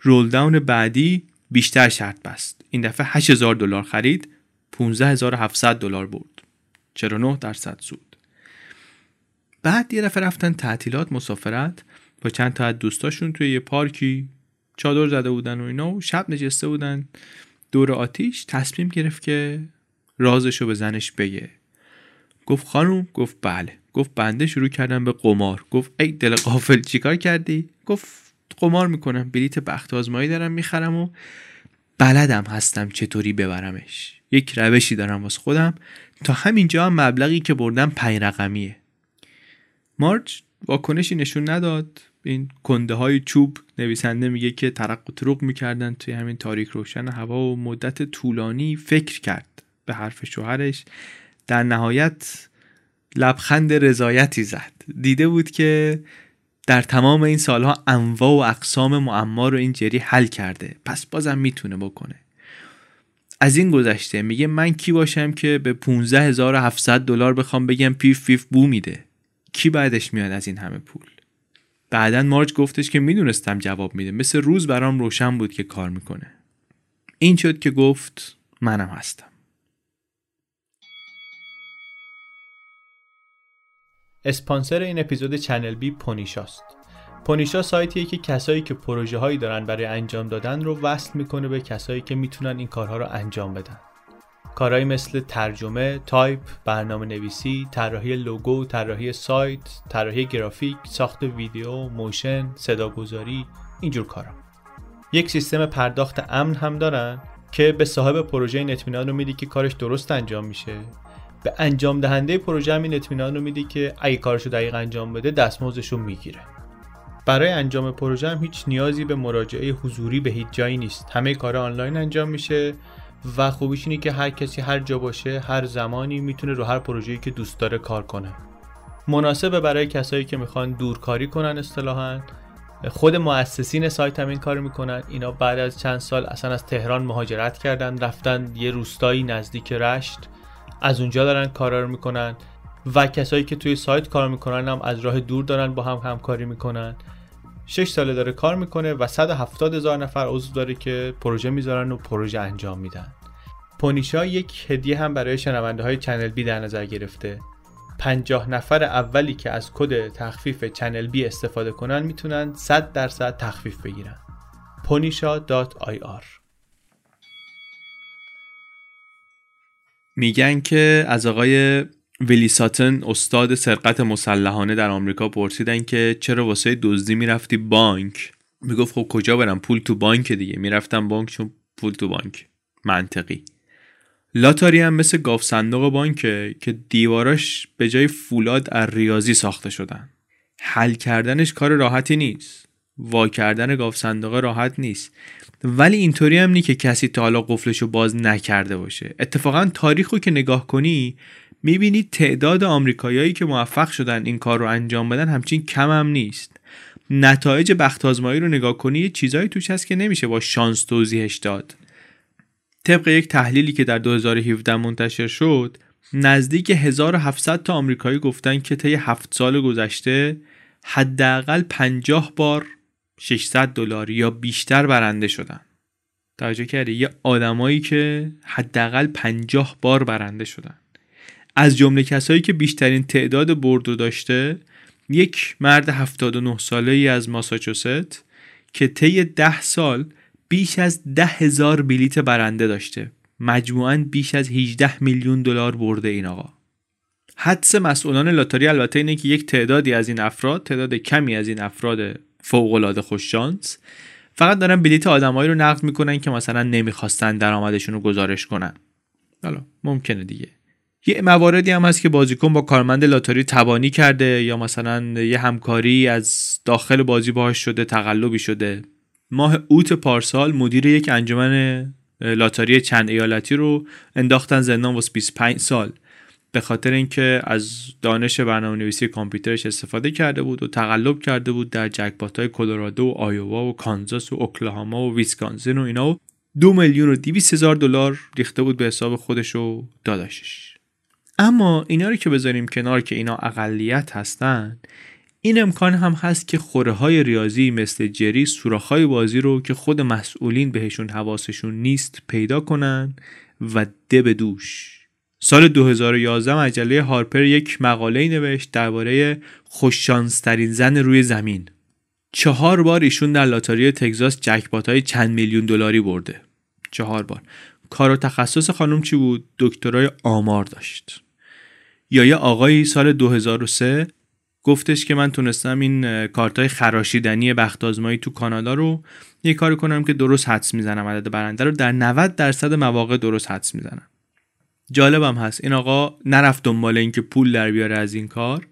رول داون بعدی بیشتر شرط بست. این دفعه 8000 دلار خرید 15700 دلار برد. 49 درصد سود. بعد یه دفعه رفتن تعطیلات مسافرت. با چند تا از دوستاشون توی یه پارکی چادر زده بودن و اینا و شب نشسته بودن. دور آتیش تصمیم گرفت که رازشو به زنش بگه. گفت خانوم گفت بله. گفت بنده شروع کردم به قمار. گفت ای دل قافل چیکار کردی؟ گفت قمار می‌کنم. بلیت بخت آزمایی دارم می‌خرم و بلدم هستم چطوری ببرمش. یک روشی دارم واسه خودم. تا همینجا هم مبلغی که بردم پنج رقمیه. مارچ واکنشی نشون نداد. این کنده های چوب نویسنده میگه که ترق و تروق می‌کردن توی همین تاریک روشن هوا و مدت طولانی فکر کرد به حرف شوهرش. در نهایت لبخند رضایتی زد. دیده بود که در تمام این سالها انواع و اقسام معما رو این جری حل کرده. پس بازم می‌تونه بکنه. از این گذشته میگه من کی باشم که به 15700 دلار بخوام بگم پیف پیف بو میده. کی بعدش میاد از این همه پول؟ بعدا مارج گفتش که می‌دونستم جواب میده. مثل روز برام روشن بود که کار می‌کنه. این شد که گفت منم هستم. اسپانسر این اپیزود Channel B پونیشاست. پونیشا سایتیه که کسایی که پروژه هایی دارن برای انجام دادن رو وصل می‌کنه به کسایی که می‌تونن این کارها رو انجام بدن. کارهایی مثل ترجمه، تایپ، برنامه نویسی، طراحی لوگو، طراحی سایت، طراحی گرافیک، ساخت ویدیو، motion، صداگذاری، اینجور کارا. یک سیستم پرداخت امن هم دارن که به صاحب پروژه این اطمینان رو میدی که کارش درست انجام میشه. به انجام دهنده پروژه هم این اطمینان رو میدی که اگه کارش رو دقیق انجام بده دستمزدش رو می‌گیره. برای انجام پروژه هم هیچ نیازی به مراجعه حضوری به هیچ جایی نیست. همه کار آنلاین انجام میشه. و خوبیش اینه که هر کسی هر جا باشه هر زمانی می‌تونه رو هر پروژه‌ای که دوست داره کار کنه. مناسبه برای کسایی که می‌خوان دورکاری کنن اصطلاحا. خود مؤسسین سایت هم این کار می‌کنن. اینا بعد از چند سال اصلا از تهران مهاجرت کردن رفتن یه روستایی نزدیک رشت. از اونجا دارن کارا رو می‌کنن. و کسایی که توی سایت کار می‌کنن هم از راه دور دارن با هم همکاری می‌کنن. 6 ساله داره کار می‌کنه و 170 هزار نفر عضو داره که پروژه می‌ذارن و پروژه انجام میدن. پونیشا یک هدیه هم برای شنونده های چنل بی در نظر گرفته. 50 نفر اولی که از کد تخفیف چنل بی استفاده کنن می‌تونن 100 درصد تخفیف بگیرن. ponisha.ir میگن که از آقای ویلی ساتن استاد سرقت مسلحانه در آمریکا پرسیدن که چرا واسه دزدی می‌رفتی بانک؟ می‌گفت خب کجا برم؟ پول تو بانک دیگه. می‌رفتم بانک چون پول تو بانک. منطقی. لاتاری هم مثل گاف صندوق بانکه که دیواراش به جای فولاد از ریاضی ساخته شدن. حل کردنش کار راحتی نیست. وا کردن گاف صندوق راحت نیست. ولی اینطوری هم نی که کسی تا حالا قفلشو باز نکرده باشه. اتفاقا تاریخ رو که نگاه کنی می‌بینید تعداد آمریکایایی که موفق شدن این کار رو انجام بدن همچین کم هم نیست. نتایج بخت آزمایی رو نگاه کنی یه چیزایی توش هست که نمیشه با شانس توضیحش داد. طبق یک تحلیلی که در 2017 منتشر شد نزدیک 1700 تا آمریکایی گفتن که طی 7 سال گذشته حداقل 50 بار 600 دلار یا بیشتر برنده شدن. توجه کردی؟ یه آدمایی که حداقل 50 بار برنده شدن. از جمله کسایی که بیشترین تعداد برد رو داشته یک مرد 79 ساله ای از ماساچوست که طی 10 سال بیش از ده هزار بلیت برنده داشته. مجموعاً بیش از 18 میلیون دلار برده این آقا. حدس مسئولان لاتاری البته اینه که یک تعدادی از این افراد تعداد کمی از این افراد فوق العاده خوششانس فقط دارن بلیت آدمایی رو نقد می‌کنن که مثلا نمی‌خواستن درآمدشون رو گزارش کنن. حالا ممکنه دیگه. یه مواردی هم هست که بازیکن با کارمند لاتاری تبانی کرده یا مثلا یه همکاری از داخل بازی باهاش شده تقلبی شده. ماه اوت پارسال مدیر یک انجمن لاتاری چند ایالتی رو انداختن زندان واسه 25 سال. به خاطر اینکه از دانش برنامه نویسی کامپیوترش استفاده کرده بود و تقلب کرده بود در جکپات های کلرادو و آیووا و کانزاس و اوکلاهاما و ویسکانزین و اینا و دو میلیون و دیویس هزار دلار ریخته بود به حساب خودش و داداشش. اما اینا رو که بذاریم کنار که اینا اقلیت هستن این امکان هم هست که خوره های ریاضی مثل جری سوراخ‌های بازی رو که خود مسئولین بهشون حواسشون نیست پیدا کنن و ده به دوش. سال 2011 مجله هارپر یک مقاله نوشت درباره خوششانسترین زن روی زمین. چهار بار ایشون در لاتاری تگزاس جکپات های چند میلیون دلاری برده. چهار بار. کار و تخصص خانم چی بود؟ دکترای آمار داشت. یا یه آقایی سال 2003 گفتش که من تونستم این کارت های خراشیدنی بخت آزمایی تو کانادا رو یه کار کنم که درست حدس می‌زنم عدد برنده رو. در 90 درصد مواقع درست حدس می‌زنم. جالبم هست. این آقا نرفت دنبال اینکه پول در بیاره از این کار.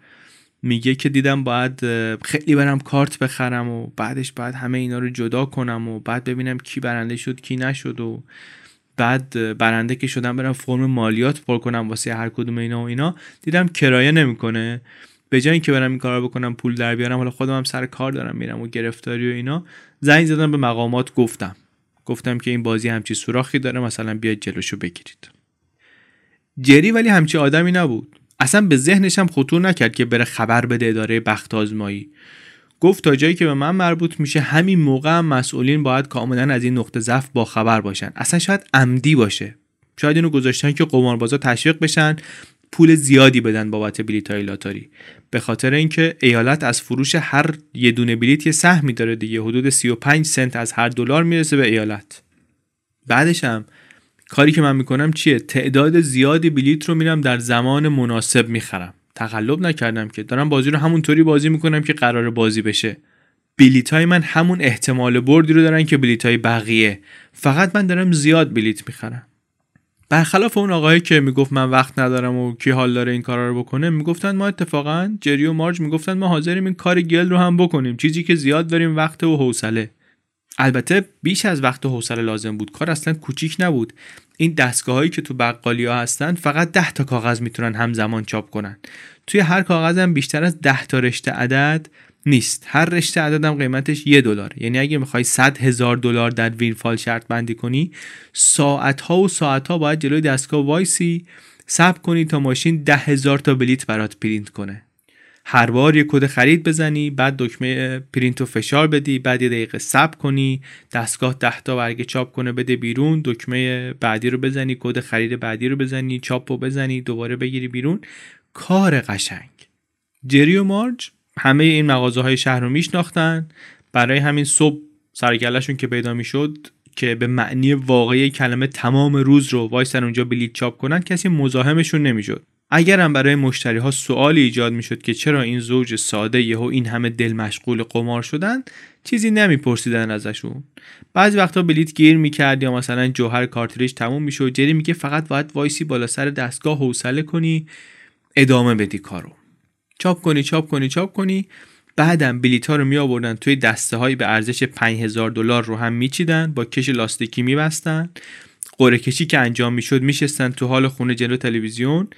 میگه که دیدم باید خیلی برم کارت بخرم و بعدش بعد همه اینا رو جدا کنم و بعد ببینم کی برنده شد کی نشد و بعد برنده که شدم برم فرم مالیات پر کنم واسه هر کدوم اینا و اینا. دیدم کرایه نمی‌کنه. به جای اینکه برم این کارا بکنم پول در بیارم حالا خودم هم سر کار دارم میرم و گرفتاری و اینا. زنگ زدم به مقامات گفتم. گفتم که این بازی همچی سوراخی داره مثلا بیاید جلوشو بگیرید. جری ولی همچی آدمی نبود. اصلا به ذهنش هم خطور نکرد که بره خبر بده اداره بخت آزمایی. گفت تا جایی که به من مربوط میشه همین موقع هم مسئولین باید کاملا از این نقطه ضعف با خبر باشن. اصلا شاید عمدی باشه. شاید اینو گذاشتن که قماربازا تشویق بشن پول زیادی بدن بابت بلیط لاتاری. به خاطر اینکه ایالت از فروش هر یه دونه بلیت یه سهمی داره دیگه حدود 35 سنت از هر دلار می‌رسه به ایالت. بعدش هم کاری که من می‌کنم چیه؟ تعداد زیادی بلیت رو میرم در زمان مناسب می‌خرم. تقلب نکردم که دارم بازی رو همونطوری بازی می‌کنم که قرار بازی بشه. بلیت های من همون احتمال بردی رو دارن که بلیت های بقیه. فقط من دارم زیاد بلیت می‌خرم. برخلاف اون آقایی که می‌گفت من وقت ندارم و کی حال داره این کارا رو بکنه می‌گفتن ما اتفاقا جری و مارج می‌گفتن ما حاضریم این کار گل رو هم بکنیم چیزی که زیاد داریم وقت و حوصله. البته بیش از وقت و حوصله لازم بود کار اصلا کوچیک نبود. این دستگاه هایی که تو بقالی ها هستن فقط ده تا کاغذ می‌تونن همزمان چاپ کنن. توی هر کاغذ هم بیشتر از ده تا رشته عدد نیست. هر رشته عدد هم قیمتش یه دلار. یعنی اگه می‌خوای 100 هزار دلار در وینفال شرط بندی کنی ساعت ها و ساعت ها باید جلوی دستگاه وایسی ثبت کنی تا ماشین ده هزار تا بلیت برات پرینت کنه. هر بار یه کد خرید بزنی بعد دکمه پرینت و فشار بدی بعد یه دقیقه ثبت کنی دستگاه ده تا برگه چاپ کنه بده بیرون دکمه بعدی رو بزنی کد خرید بعدی رو بزنی چاپ رو بزنی دوباره بگیری بیرون. کار قشنگ. جری و مارج؟ همه این مغازه های شهر رو میشناختن. برای همین صبح سر و کلشون که پیدا می‌شد که به معنی واقعی کلمه تمام روز رو وایسن اونجا بلیت چاپ کنن کسی مزاحمشون نمی‌شد. اگرم برای مشتری ها سوالی ایجاد می‌شد که چرا این زوج ساده یهو این همه دل مشغول قمار شدن چیزی نمیپرسیدن ازشون. بعضی وقتا بلیت گیر می‌کرد یا مثلا جوهر کارتریج تموم می‌شد. جری میگه فقط باید وایسی بالا سر دستگاه حوصله کنی ادامه بدی کارو. چاپ کنی چاپ کنی چاپ کنی. بعدم بلیط ها رو می آوردن توی دسته هایی به ارزش 5000 دلار رو هم میچیدن با کش لاستیکی میبستن. قره کشی که انجام می‌شد میشستن تو حال خونه جلو تلویزیون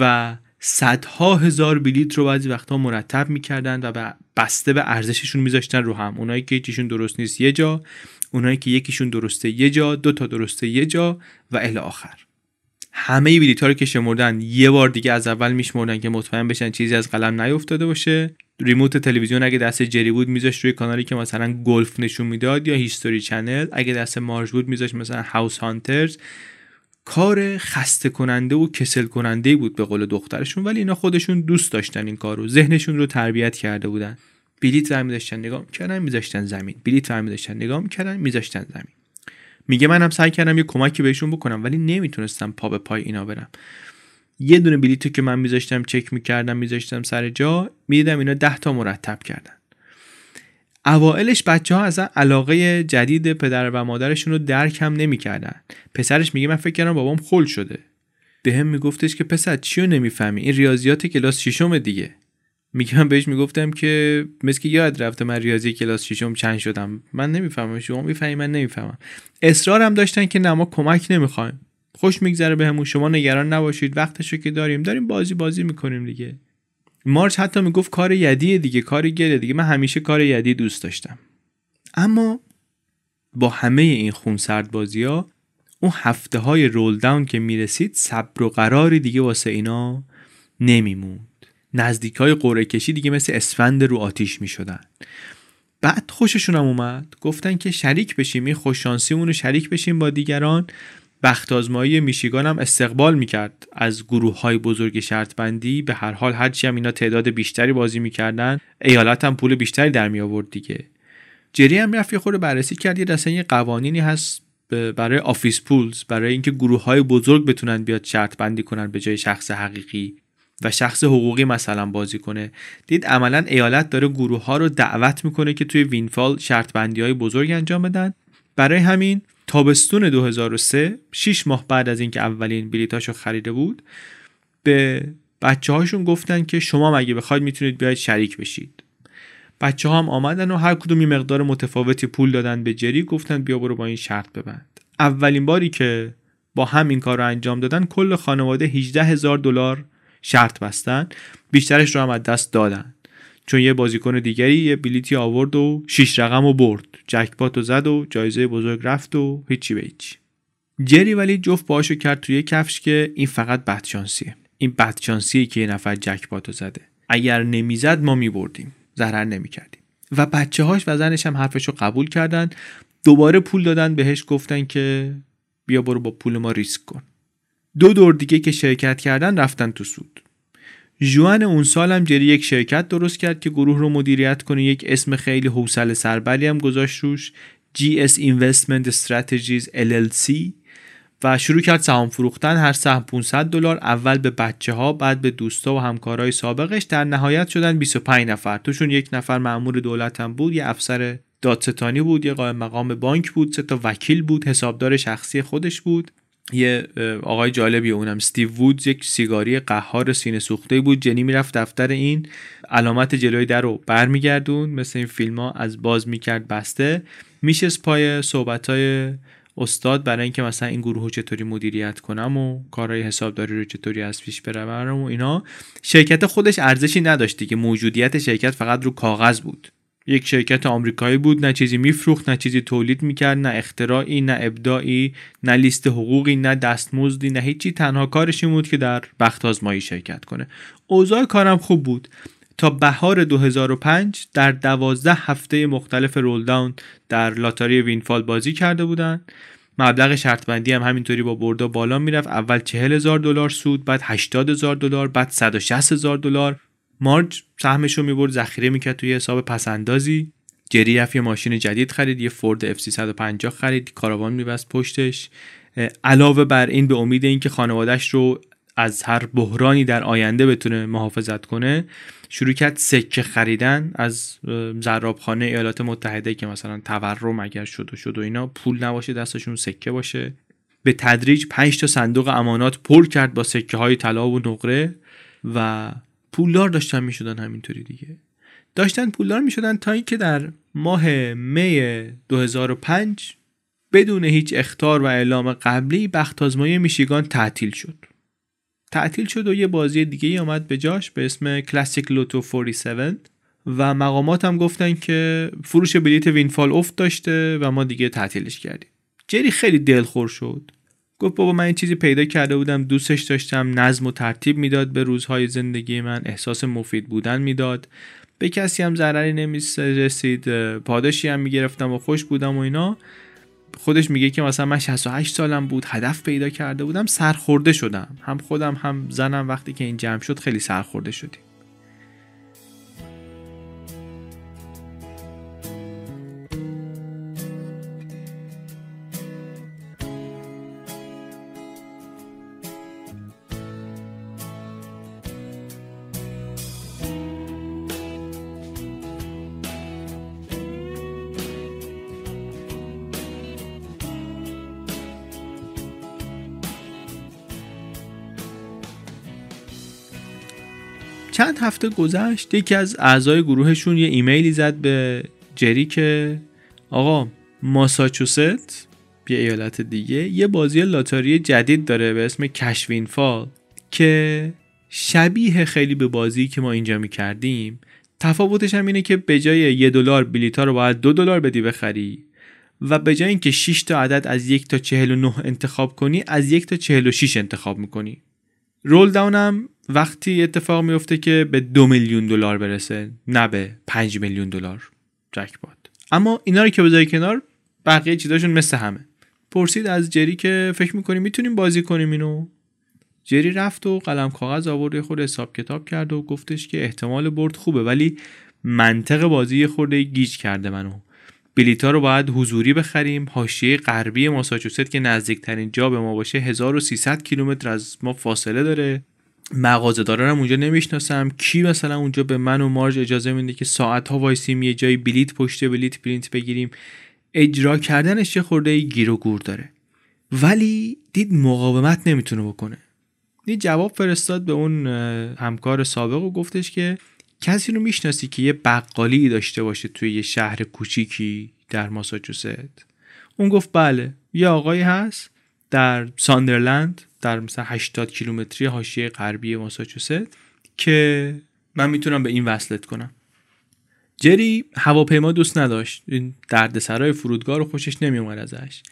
و صدها هزار بلیت رو بعضی وقتها مرتب می‌کردن و بسته به ارزششون میذاشتن رو هم. اونایی که چیشون درست نیست یه جا. اونایی که یکیشون درسته یه جا. دو تا درسته یه جا. و الی آخر. همه بلیط ها رو که شمردن یه بار دیگه از اول میشمردن که مطمئن بشن چیزی از قلم نیفتاده باشه. remote تلویزیون اگه دست جری بود میذاش روی کانالی که مثلا گلف نشون می‌داد یا History Channel. اگه دست مارج بود میذاش مثلا House Hunters. کار خسته کننده و کسل کننده بود به قول دخترشون ولی اینا خودشون دوست داشتن این کارو. ذهنشون رو تربیت کرده بودن. بلیت ورمی داشتن نگاه می‌کردن میذاشتن زمین. بلیت ورمی داشتن نگاه می‌کردن میذاشتن زمین. میگه منم سعی کردم یه کمکی بهشون بکنم ولی نمی‌تونستم پا به پای اینا برم. یه دونه بلیتو که من میذاشتم چک می‌کردم میذاشتم سر جا می‌دیدم اینا ده تا مرتب کردن. اوائلش بچه ها اصلا علاقه جدید پدر و مادرشون رو درک هم نمی‌کردن. پسرش میگه من فکر کردم بابام خل شده. به هم میگفتش که پسر چی رو نمی‌فهمی؟ این ریاضیات کلاس ششم دیگه. میگه من بهش می‌گفتم که مثل که یاد رفته من ریاضی کلاس ششم چند شدم. من نمی‌فهمم شما می‌فهمی من نمی‌فهمم. اصرارم داشتن که نه ما کمک نمی‌خوایم. خوش میگذره بهمون شما نگران نباشید وقتشو که داریم داریم بازی بازی می‌کنیم دیگه. مارچ حتی می‌گفت کار یدیه دیگه کار گله دیگه. من همیشه کار یدی دوست داشتم. اما با همه این خونسرد بازی ها اون هفته های رول داون که می‌رسید صبر و قراری دیگه واسه اینا نمیموند. نزدیک های قره کشی دیگه مثل اسفند رو آتیش می‌شدن. بعد خوششون هم اومد. گفتن که شریک بشیم این خوش‌شانسیمون رو شریک بشیم با دیگران. بخت آزمایی میشیگان هم استقبال می‌کرد. از گروه های بزرگ شرط بندی به هر حال هرچی هم اینا تعداد بیشتری بازی می‌کردن ایالت هم پول بیشتری در می آورد دیگه. جری هم رفت یه بررسی کرد یه یه قوانینی هست برای office pools برای اینکه گروه های بزرگ بتونن بیان شرط بندی کنن به جای شخص حقیقی. و شخص حقوقی مثلا بازی کنه. دید عملا ایالت داره گروه ها رو دعوت می‌کنه که توی وینفال شرط بندی های بزرگ انجام بدن. برای همین تابستون 2003 6 ماه بعد از اینکه اولین بلیتاشو خریده بود به بچه هاشون گفتن که شما مگه بخواید می‌تونید بیاید شریک بشید. بچه ها هم آمدن و هر کدوم مقدار متفاوتی پول دادن به جری گفتن بیا برو با این شرط ببند. اولین باری که با هم این کار رو انجام دادن کل خانواده 18 هزار دلار شرط بستن بیشترش رو هم از دست دادن. چون یه بازیکن دیگری یه بلیتی آورد و شیش رقم و برد. جکپات و زد و جایزه بزرگ رفت و هیچی به هیچی. جری ولی جفت باشو کرد توی کفش که این فقط بدشانسیه این بدشانسیه که یه نفر جکپاتو زده. اگر نمی‌زد ما میبردیم. ضرر نمی‌کردیم. و بچه هاش و زنش هم حرفشو قبول کردن. دوباره پول دادن بهش گفتن که بیا برو با پول ما ریسک کن. دو دور دیگه که شرکت کردن رفتن تو سود. جوان اون سال هم جری یک شرکت درست کرد که گروه رو مدیریت کنه. یک اسم خیلی حوصله سربری هم گذاشت روش GS Investment Strategies LLC و شروع کرد سهام فروختن. هر سهم 500 دلار اول به بچه ها بعد به دوستا و همکارای سابقش. در نهایت شدن 25 نفر. توشون یک نفر مأمور دولت هم بود یه افسر دادستانی بود یه قائم مقام بانک بود سه تا وکیل بود حسابدار شخصی خودش بود. یه آقای جالبی اونم. استیو وودز یک سیگاری قهار سینه سوخته بود. جنی می‌رفت دفتر این علامت جلوی در رو برمیگردون مثل این فیلم ها از باز می‌کرد بسته. میشست پای صحبت های استاد برای اینکه مثلا این گروه چطوری مدیریت کنم و کارهای حسابداری رو چطوری از پیش بروم و اینا. شرکت خودش ارزشی نداشتی که موجودیت شرکت فقط رو کاغذ بود. یک شرکت آمریکایی بود. نه چیزی میفروخت نه چیزی تولید می‌کرد نه اختراعی نه ابداعی نه لیست حقوقی نه دستمزدی نه هیچی. تنها کارش این بود که در بخت آزمایی شرکت کنه. اوضاع کارم خوب بود. تا بهار 2005 در دوازده هفته مختلف رول داون در لاتاری وینفال بازی کرده بودن. مبلغ شرط بندی هم همینطوری با بردا بالا می‌رفت. اول 40 هزار دلار سود بعد 80 هزار دلار بعد 160 هزار دلار. مارج سهمش رو می‌برد ذخیره می‌کرد توی حساب پسندازی جری رفت یه ماشین جدید خرید یه فورد F350 خرید کاروان میبست پشتش. علاوه بر این به امید اینکه خانوادهش رو از هر بحرانی در آینده بتونه محافظت کنه شروع کرد سکه خریدن از زرابخانه ایالات متحده که مثلا تورم اگر شد و شد و اینا پول نباشه دستشون سکه باشه. به تدریج 5 تا صندوق امانات پر کرد با سکه های طلا و نقره و پولدار داشتن می‌شدن همینطوری دیگه. داشتن پولدار می‌شدن تا اینکه در ماه می 2005 بدون هیچ اختار و اعلام قبلی بخت آزمایی میشیگان تعطیل شد. تعطیل شد و یه بازی دیگه ای آمد به جاش به اسم کلاسیک لوتو 47 و مقامات هم گفتن که فروش بلیت وینفال افت داشته و ما دیگه تعطیلش کردیم. جری خیلی دلخور شد. گفت بابا من این چیزی پیدا کرده بودم دوستش داشتم نظم و ترتیب می‌داد به روزهای زندگی من احساس مفید بودن می‌داد. به کسی هم ضرری نمی‌رسید پاداشی هم می‌گرفتم و خوش بودم و اینا. خودش میگه که مثلا من 68 سالم بود هدف پیدا کرده بودم سرخورده شدم. هم خودم هم زنم وقتی که این جمع شد خیلی سرخورده شدیم. هفته گذشت یکی از اعضای گروهشون یه ایمیلی زد به جری که آقا ماساچوست یه ایالت دیگه یه بازی لاتاری جدید داره به اسم کشوین فال که شبیه خیلی به بازی که ما اینجا می‌کردیم. تفاوتش هم اینه که به جای یه دلار بلیتا رو باید دو دلار بدی بخری و به جای اینکه 6 تا عدد از یک تا 49 انتخاب کنی از یک تا 46 انتخاب می‌کنی. رول داون وقتی اتفاق میفته که به دو میلیون دلار برسه نه به 5 میلیون دلار جکپات. اما اینا رو که بذاری کنار بقیه چیزاشون مثل همه. پرسید از جری که فکر می‌کنیم می‌تونیم بازی کنیم اینو؟ جری رفت و قلم کاغذ آورد خود حساب کتاب کرد و گفتش که احتمال برد خوبه ولی منطق بازی خورده گیج کرده منو. بلیتا رو باید حضوری بخریم. حاشیه غربی ماساچوست که نزدیکترین جا به ما باشه 1300 کیلومتر از ما فاصله داره. مغازه دارم اونجا نمی‌شناسم. کی مثلا اونجا به من و مارج اجازه میده که ساعت ها وایسیم یه جایی بلیت پشت بلیت پرینت بگیریم؟ اجرا کردنش یه خورده گیر و گور داره. ولی دید مقاومت نمی‌تونه بکنه. دید جواب فرستاد به اون همکار سابق و گفتش که کسی رو می‌شناسی که یه بقالی داشته باشه توی یه شهر کوچیکی در ماساچوست؟ اون گفت بله یه آقایی هست در ساندرلند. در مثلا 80 کیلومتری حاشیه غربی ماساچوست که من می‌تونم به این وصلت کنم. جری هواپیما دوست نداشت. این دردسرای فرودگاه رو خوشش نمیومد ازش.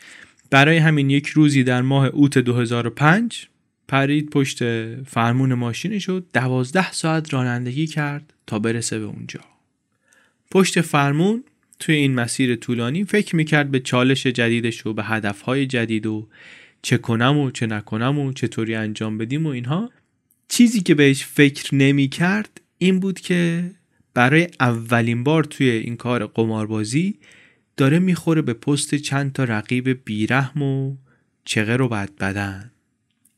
برای همین یک روزی در ماه اوت 2005 پرید پشت فرمون ماشینش و دوازده ساعت رانندگی کرد تا برسه به اونجا. پشت فرمون توی این مسیر طولانی فکر می‌کرد به چالش جدیدش و به هدفهای جدید و چه کنم و چه نکنم و چطوری انجام بدیم و اینها. چیزی که بهش فکر نمی کرد این بود که برای اولین بار توی این کار قماربازی داره می‌خوره به پست چند تا رقیب بیرحم و چغه رو بد بدن.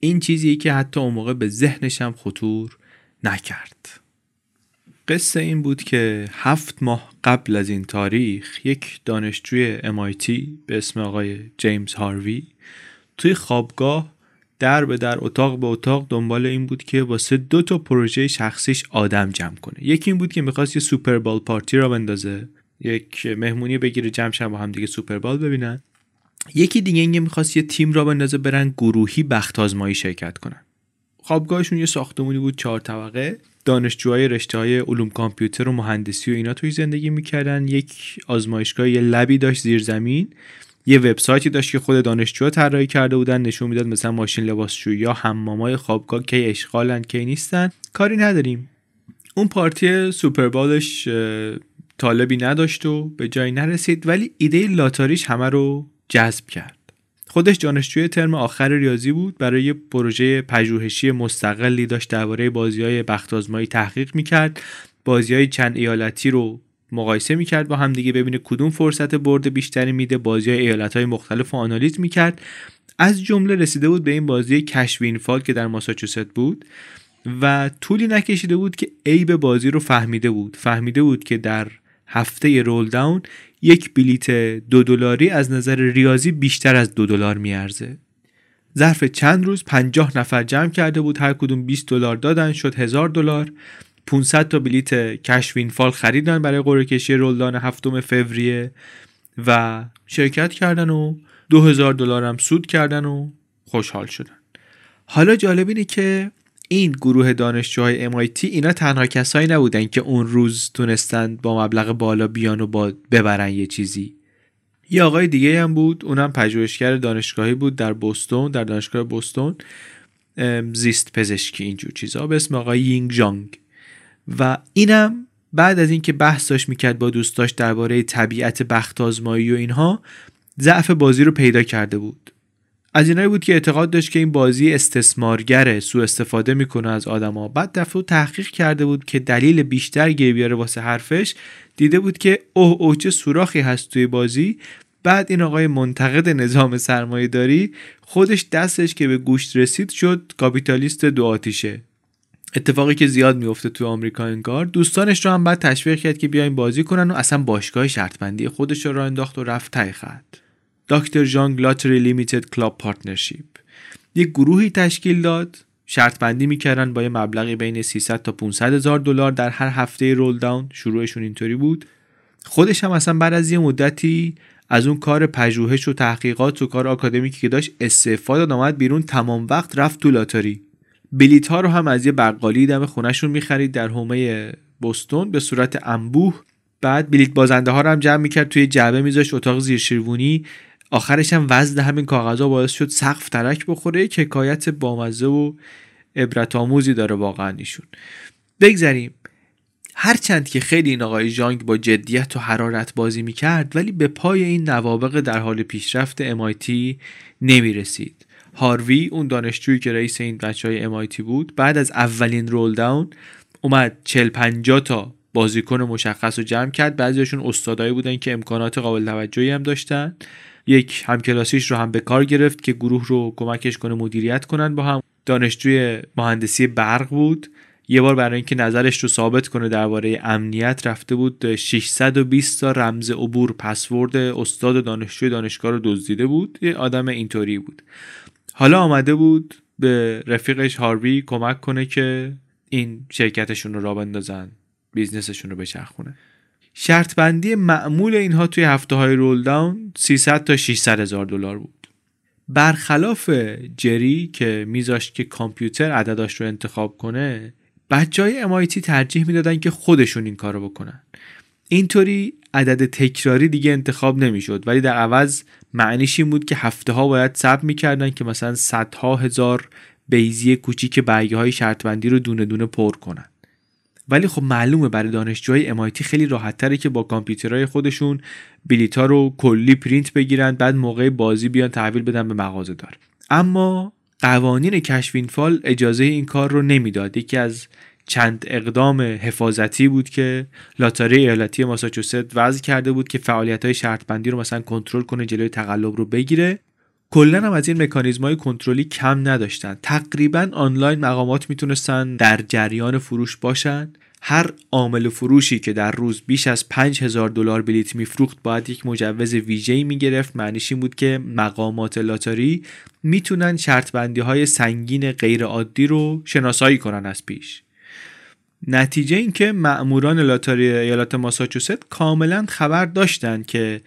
این چیزی که حتی اون موقع به ذهنشم خطور نکرد. قصه این بود که هفت ماه قبل از این تاریخ یک دانشجوی MIT به اسم آقای جیمز هاروی توی خوابگاه در به در اتاق به اتاق دنبال این بود که واسه دو تا پروژه شخصیش آدم جمع کنه. یکی این بود که می‌خواست یه سوپر بال پارتی را بندازه. یک مهمونی بگیره جمع شن با هم دیگه سوپر بال ببینن. یکی دیگه اینکه می‌خواست یه تیم را بندازه برن گروهی بخت آزمایی شرکت کنن. خوابگاهشون یه ساختمونی بود چهار طبقه. دانشجوهای رشته های علوم کامپیوتر و مهندسی و اینا توی زندگی می‌کردن. یک آزمایشگاه یه لبی داشت زیر زمین. یه وبسایتی داشت که خود دانشجوها طراحی کرده بودن نشون می‌داد مثلا ماشین لباسشویی یا حمامای خوابگاه کی اشغالن کی نیستن. کاری نداریم. اون پارتی سوپربالش طالبی نداشت و به جایی نرسید ولی ایده لاتاریش همه رو جذب کرد. خودش دانشجوی ترم آخر ریاضی بود. برای پروژه پژوهشی مستقلی داشت درباره بازی های تحقیق می‌کرد. بازی های چند ایالتی رو مقایسه می‌کرد با هم دیگه ببینه کدوم فرصت برد بیشتری میده. بازی های ایالت های مختلف رو آنالیز می‌کرد. از جمله رسیده بود به این بازی کشوین فال که در ماساچوست بود و طولی نکشیده بود که عیب بازی رو فهمیده بود. فهمیده بود که در هفته رول داون یک بلیت دو دلاری از نظر ریاضی بیشتر از دو دلار میارزه. ظرف چند روز پنجاه نفر جمع کرده بود. هر کدوم 20 دلار دادن شد هزار دلار. 500 تا بلیت کشوین فال خریدن برای قرعه کشی رولدان هفتم فوریه و شرکت کردن و 2000 دلار هم سود کردن و خوشحال شدن. حالا جالب اینه که این گروه دانشجوهای MIT اینا تنها کسایی نبودن که اون روز تونستن با مبلغ بالا بیان و با ببرن یه چیزی. یه آقای دیگه هم بود اونم پژوهشگر دانشگاهی بود در بوستون در دانشگاه بوستون. زیست پزشکی اینجور چیزا به اسم آقای یینگ جانگ. و اینم بعد از اینکه بحث داشت می‌کرد با دوستاش درباره طبیعت بخت آزمایی و اینها ضعف بازی رو پیدا کرده بود. از اینایی بود که اعتقاد داشت که این بازی استثمارگره سوء استفاده می‌کنه از آدما. بعد دفعه تحقیق کرده بود که دلیل بیشتر گیر بیاره واسه حرفش دیده بود که اوه اوه چه سوراخی هست توی بازی. بعد این آقای منتقد نظام سرمایه داری خودش دستش که به گوشت رسید شد کاپیتالیست دو آتیشه. اتفاقی که زیاد میفته تو آمریکا انگار دوستانش رو هم بعد تشویق کرد که بیاین بازی کنن و اصلا باشگاه شرط بندی خودش رو انداخت و رفت ته خط. Doctor Zhang Lottery Club Limited Partnership. یک گروهی تشکیل داد. شرط بندی می‌کردن با یه مبلغی بین 300 تا 500 هزار دلار در هر هفته roll down. شروعشون اینطوری بود. خودش هم اصلا بعد از یه مدتی از اون کار پژوهش و تحقیقات و کار آکادمیکی که داشت استعفا داد آمد بیرون تمام وقت رفت تو لاتاری بلیت ها رو هم از یه بقالی دم خونهشون می‌خرید در حومه بستون به صورت انبوه. بعد بلیت بازنده ها رو هم جمع می‌کرد توی جعبه میذاشت اتاق زیر شیروانی. آخرش هم وزن همین کاغذها باعث شد سقف ترک بخوره. یک حکایت بامزه و عبرت آموزی داره واقعا ایشون. بگذریم. هرچند که خیلی این آقای جانگ با جدیت و حرارت بازی می‌کرد ولی به پای این نوابق در حال پیشرفت MIT نمی رسید هاروی اون دانشجویی که رئیس این بچه های MIT بود بعد از اولین رول داون اومد 40 50 تا بازیکن مشخص رو جمع کرد. بعضیشون استادایی بودن که امکانات قابل توجهی هم داشتن. یک همکلاسیش رو هم به کار گرفت که گروه رو کمکش کنه مدیریت کنن با هم. دانشجوی مهندسی برق بود. یه بار برای اینکه نظرش رو ثابت کنه درباره امنیت رفته بود 620 تا رمز عبور پسورد استاد و دانشجوی دانشگاه رو دزدیده بود. یه آدم اینطوری بود. حالا آمده بود به رفیقش هاروی کمک کنه که این شرکتشون رو را بندازن بیزنسشون رو بچرخونه. شرط بندی معمول اینها توی هفته های رول داون 300 تا 600 هزار دلار بود. برخلاف جری که میذاشت که کامپیوتر عدداش رو انتخاب کنه بچه های MIT ترجیح می‌دادن که خودشون این کارو بکنن. اینطوری عدد تکراری دیگه انتخاب نمی‌شد ولی در عوض معنیش این بود که هفته ها باید ثبت می‌کردن که مثلا صدها هزار بیزی کوچیک برگه های شرط بندی رو دونه دونه پر کنن. ولی خب معلومه برای دانشجوهای MIT خیلی راحت تره که با کامپیوترهای خودشون بلیتا رو کلی پرینت بگیرن بعد موقع بازی بیان تحویل بدن به مغازه دار. اما قوانین Cash WinFall اجازه این کار رو نمی‌داد. یکی از چند اقدام حفاظتی بود که لاتاری ایالتی ماساچوست وضع کرده بود که فعالیت های شرط بندی رو مثلا کنترل کنه جلوی تقلب رو بگیره. کلا هم از این مکانیزم های کنترلی کم نداشتن. تقریبا آنلاین مقامات می‌تونستن در جریان فروش باشن. هر عامل فروشی که در روز بیش از 5000 دلار بلیت میفروخت باید یک مجوز ویژه‌ای می‌گرفت. معنیش این بود که مقامات لاتاری می‌تونن شرط بندی های سنگین غیر عادی رو شناسایی کنن از پیش. نتیجه این که مأموران لاتاری ایالات ماساچوست کاملا خبر داشتن که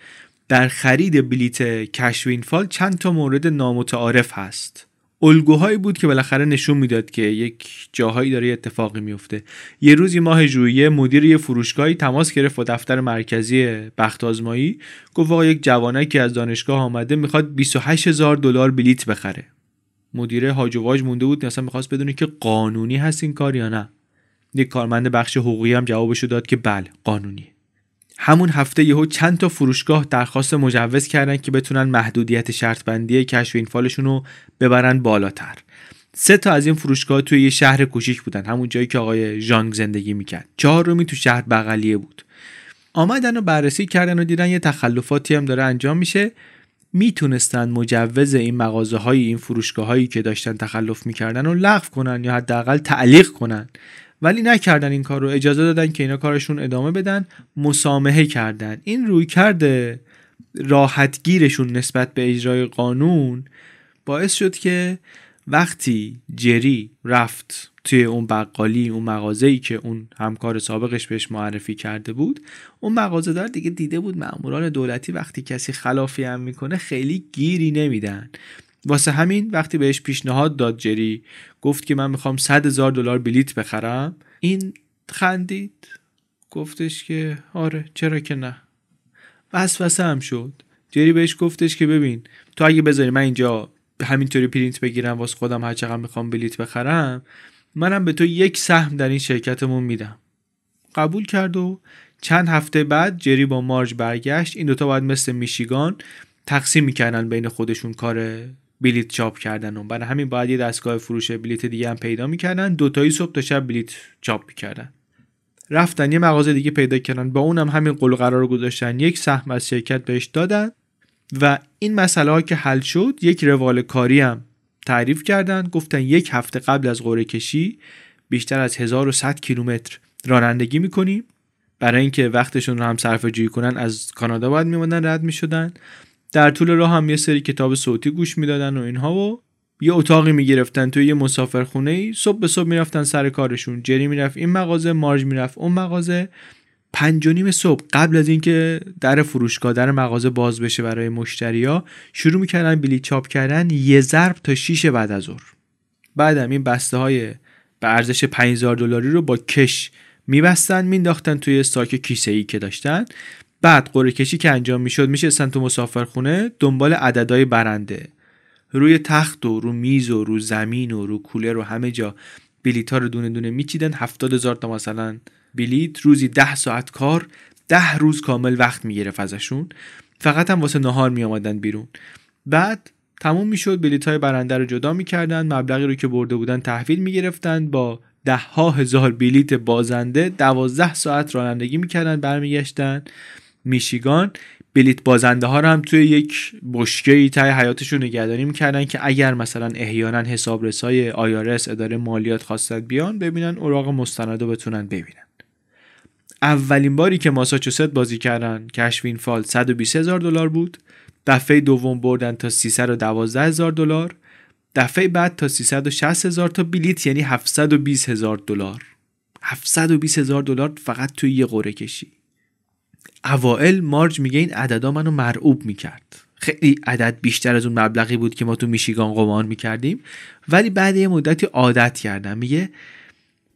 در خرید بلیت کشف فال چند تا مورد نامتعارف هست. الگوهایی بود که بالاخره نشون می‌داد که یک جاهایی داره اتفاقی میفته. یه روزی ماه ژوئیه مدیر یه فروشگاهی تماس گرفت با دفتر مرکزی بخت آزمایی. گفت آقا یک جوانکی که از دانشگاه آمده می‌خواد 28 هزار دلار بلیت بخره. مدیر هاج و واج مونده بود مثلا می‌خواست بدونه که قانونی هست این کار یا نه. یک کارمند بخش حقوقی هم جوابشو داد که بله قانونی همون هفته یهو چند تا فروشگاه درخواست مجوز کردن که بتونن محدودیت شرط بندی کشف این فالشون رو ببرن بالاتر. سه تا از این فروشگاه توی یه شهر کوچیک بودن همون جایی که آقای ژانگ زندگی می‌کرد. چهارمی تو شهر بغلیه بود. آمدن و بررسی کردن و دیدن یه تخلفاتی هم داره انجام میشه. می‌تونستن مجوز این مغازه های این فروشگاه هایی که داشتن تخلف می‌کردن و لغو کنن یا حداقل تعلیق کنن. ولی نکردن این کار رو. اجازه دادن که اینا کارشون ادامه بدن مسامحه کردن. این روی کرده راحتگیرشون نسبت به اجرای قانون باعث شد که وقتی جری رفت توی اون بقالی اون مغازه‌ای که اون همکار سابقش بهش معرفی کرده بود اون مغازه دار دیگه دیده بود مأموران دولتی وقتی کسی خلافی هم می‌کنه خیلی گیری نمیدن. واسه همین وقتی بهش پیشنهاد داد جری گفت که من می‌خوام صد هزار دلار بلیت بخرم. این خندید. گفتش که آره چرا که نه. وسوسه هم شد. جری بهش گفتش که ببین تو اگه بذاری من اینجا همینطوری پرینت بگیرم واسه خودم هر چقدر می‌خوام بلیت بخرم منم به تو یک سهم در این شرکتمون میدم. قبول کرد و چند هفته بعد جری با مارج برگشت. این دوتا باید مثل میشیگان تقسیم می‌کردن بین خودشون کار بلیت چاپ کردن و برای همین باید یه دستگاه فروش بلیت دیگه هم پیدا می‌کردن. دوتایی صبح تا شب بلیت چاپ می‌کردن. رفتن یه مغازه دیگه پیدا کردن. با اونم همین قول قرار گذاشتن. یک سهم از شرکت بهش دادن و این مسئله ها که حل شد یک روال کاری هم تعریف کردن. گفتن یک هفته قبل از قرعه کشی بیشتر از 1100 کیلومتر رانندگی می‌کنیم. برای اینکه وقتشون رو هم صرفه جویی کنن از کانادا باید میموندن رد می‌شدن. در طول راه هم یه سری کتاب صوتی گوش می‌دادن و اینها و یه اتاقی می‌گرفتن توی یه مسافرخونه ای صبح به صبح می‌رفتن سر کارشون. جری می‌رفت این مغازه مارج می‌رفت اون مغازه. پنج و نیم صبح قبل از اینکه در فروشگاه در مغازه باز بشه برای مشتریا شروع می‌کردن بلیط چاپ کردن یه ضرب تا شیش بعد از ظهر. بعدم این بسته های به ارزش 5000 دلاری رو با کش میبستن مینداختن توی ساک کیسه ای که داشتن. بعد قرعه کشی که انجام می‌شد میشستن تو مسافرخونه دنبال عددهای برنده. روی تخت و رو میز و رو زمین و رو کولر و همه جا بلیط ها رو دونه دونه میچیدن. هفتاد هزار تا مثلا بلیت روزی ده ساعت کار ده روز کامل وقت می‌گرفت ازشون. فقط هم واسه نهار میآمدن بیرون. بعد تموم می‌شد بلیط های برنده رو جدا می‌کردن مبلغی رو که برده بودن تحویل می‌گرفتن. با ده ها هزار بلیت بازنده دوازده ساعت رانندگی می‌کردن برمیگشتن. میشیگان بلیت بازنده ها رو هم توی یک بشکه ای تای حیاتشون نگهداری می‌کردن که اگر مثلا احیانا حسابرسای آیارس اداره مالیات خواستن بیان ببینن اوراق مستند رو بتونن ببینن. اولین باری که ماساچوست بازی کردن کشفین فال 120 هزار دلار بود. دفعه دوم بردن تا 312 هزار دلار. دفعه بعد تا 360 هزار تا بلیت یعنی 720 هزار دلار. 720 هزار دلار فقط توی یه قرعه کشی. اوائل مارج میگه این عددا منو مرعوب می‌کرد. خیلی عدد بیشتر از اون مبلغی بود که ما تو میشیگان قمار می‌کردیم. ولی بعد یه مدتی عادت کردم. میگه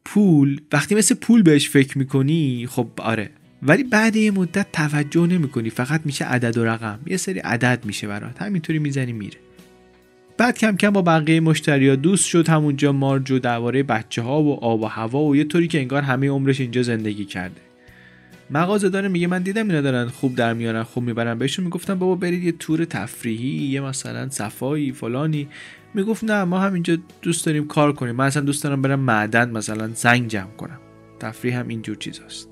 پول وقتی مثل پول بهش فکر می‌کنی خب آره. ولی بعد یه مدت توجه نمی‌کنی. فقط میشه عدد و رقم. یه سری عدد میشه برات. همینطوری می‌زنی میره. بعد کم کم با بقیه مشتریا دوست شد. همونجا مارج و درباره بچه ها و آب و هوا و یه طوری که انگار همه عمرش اینجا زندگی کرده. مغازه داره میگه من دیدم اینا دارن خوب در میارن خوب می‌برن. بهشون می‌گفتم بابا برید یه تور تفریحی یه مثلا صفایی فلانی. می‌گفت نه ما همینجا دوست داریم کار کنیم. من اصلا دوست دارم برم معدن مثلا زنگ جمع کنم. تفریح هم اینجور چیزاست.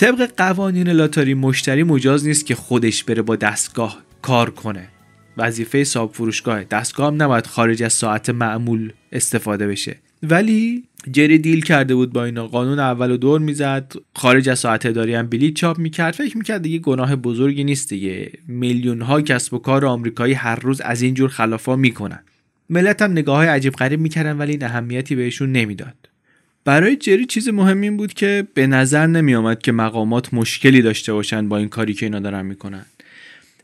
طبق قوانین لاتاری مشتری مجاز نیست که خودش بره با دستگاه کار کنه. وظیفه صاحب فروشگاه دستگاه هم نباید خارج از ساعت معمول استفاده بشه. ولی جری دیل کرده بود با اینا. قانون اول و دور می‌زد خارج از ساعت اداری هم بلیت چاپ می‌کرد. فکر می‌کرد دیگه گناه بزرگی نیست دیگه. میلیون ها کسب و کار آمریکایی هر روز از اینجور خلافا می‌کنن. ملت هم نگاه های عجیب غریب می‌کردن ولی این اهمیتی بهشون نمی‌داد. برای جری چیز مهم این بود که به نظر نمی آمد که مقامات مشکلی داشته باشند با این کاری که اینا دارن می‌کنن.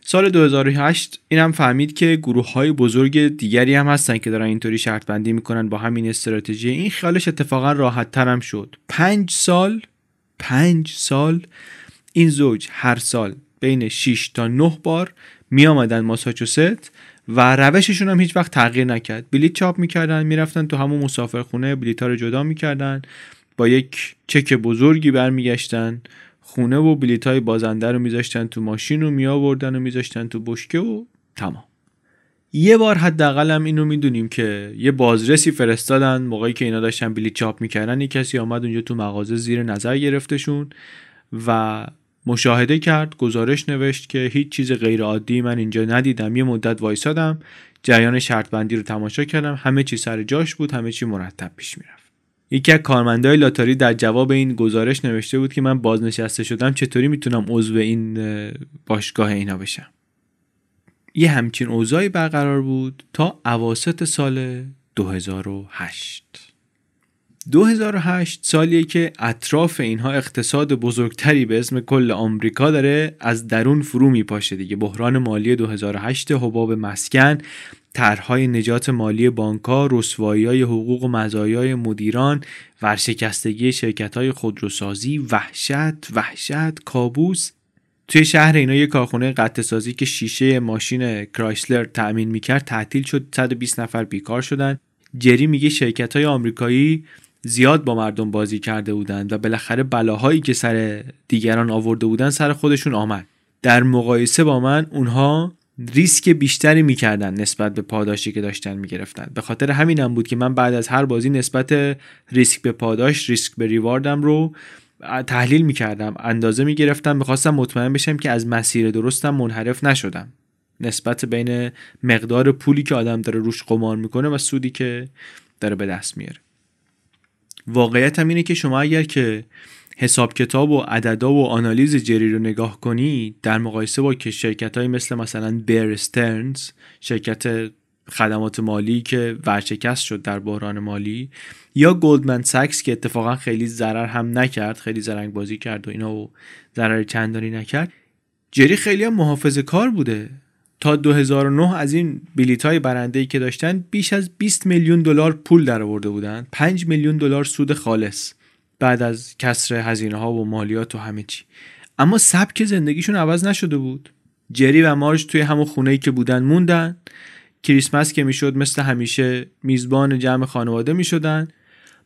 سال 2008 اینم فهمید که گروه های بزرگ دیگری هم هستن که دارن اینطوری شرط بندی می‌کنن با همین استراتژی. این خیالش اتفاقا راحت ترم شد. پنج سال پنج سال این زوج هر سال بین 6 تا 9 بار می آمدن ماساچوست و روششون هم هیچ وقت تغییر نکرد. بلیت چاپ می‌کردن می‌رفتن تو همون مسافرخونه بلیت ها رو جدا می‌کردن با یک چک بزرگی برمیگشتن خونه و بلیت های بازنده رو میذاشتن تو ماشین و میآوردن و میذاشتن تو بشکه و تمام. یه بار حداقل هم اینو می‌دونیم که یه بازرسی فرستادن موقعی که اینا داشتن بلیت چاپ می‌کردن یه کسی آمد اونجا تو مغازه زیر نظر گرفتشون و مشاهده کرد گزارش نوشت که هیچ چیز غیر عادی من اینجا ندیدم. یه مدت وایسادم جریان شرط بندی رو تماشا کردم. همه چی سر جاش بود همه چی مرتب پیش می‌رفت. یکی از کارمندای لاتاری در جواب این گزارش نوشته بود که من بازنشسته شدم چطوری می‌تونم عضو این باشگاه اینا بشم؟ یه همچین اوضاعی برقرار بود تا اواسط سال 2008 2008 سالیه که اطراف اینها اقتصاد بزرگتری به اسم کل آمریکا داره از درون فرو میپاشه دیگه. بحران مالی 2008 حباب مسکن طرحهای نجات مالی بانکها رسوایی حقوق و مزایای مدیران ورشکستگی شرکت های خودروسازی وحشت وحشت کابوس. توی شهر اینا یه کارخونه قطع سازی که شیشه ماشین کرایسلر تأمین می‌کرد تعطیل شد 120 نفر بیکار شدن. جری میگه شرکت های آمریکایی زیاد با مردم بازی کرده بودند و بالاخره بلاهایی که سر دیگران آورده بودن سر خودشون آمد. در مقایسه با من اونها ریسک بیشتری می‌کردن نسبت به پاداشی که داشتن می‌گرفتن. به خاطر همینم بود که من بعد از هر بازی نسبت ریسک به پاداش ریسک به ریواردم رو تحلیل می‌کردم اندازه می‌گرفتم می‌خواستم مطمئن بشم که از مسیر درستم منحرف نشدم. نسبت بین مقدار پولی که آدم داره روش قمار می‌کنه و سودی که داره به دست میاره. واقعیت هم اینه که شما اگر که حساب کتاب و عددا و آنالیز جری رو نگاه کنی در مقایسه با که شرکت های مثل مثلا بیر استرنز شرکت خدمات مالی که ورشکست شد در بحران مالی یا گلدمن ساکس که اتفاقا خیلی ضرر هم نکرد خیلی زرنگ بازی کرد و اینا و ضرر چندانی نکرد جری خیلی هم کار بوده. تا 2009 از این بلیت های برنده که داشتن بیش از 20 میلیون دلار پول در آورده بودن. 5 میلیون دلار سود خالص بعد از کسر هزینه ها و مالیات و همه چی. اما سبک زندگیشون عوض نشده بود. جری و مارج توی همون خونه که بودن موندن. کریسمس که می‌شد مثل همیشه میزبان جمع خانواده می‌شدن.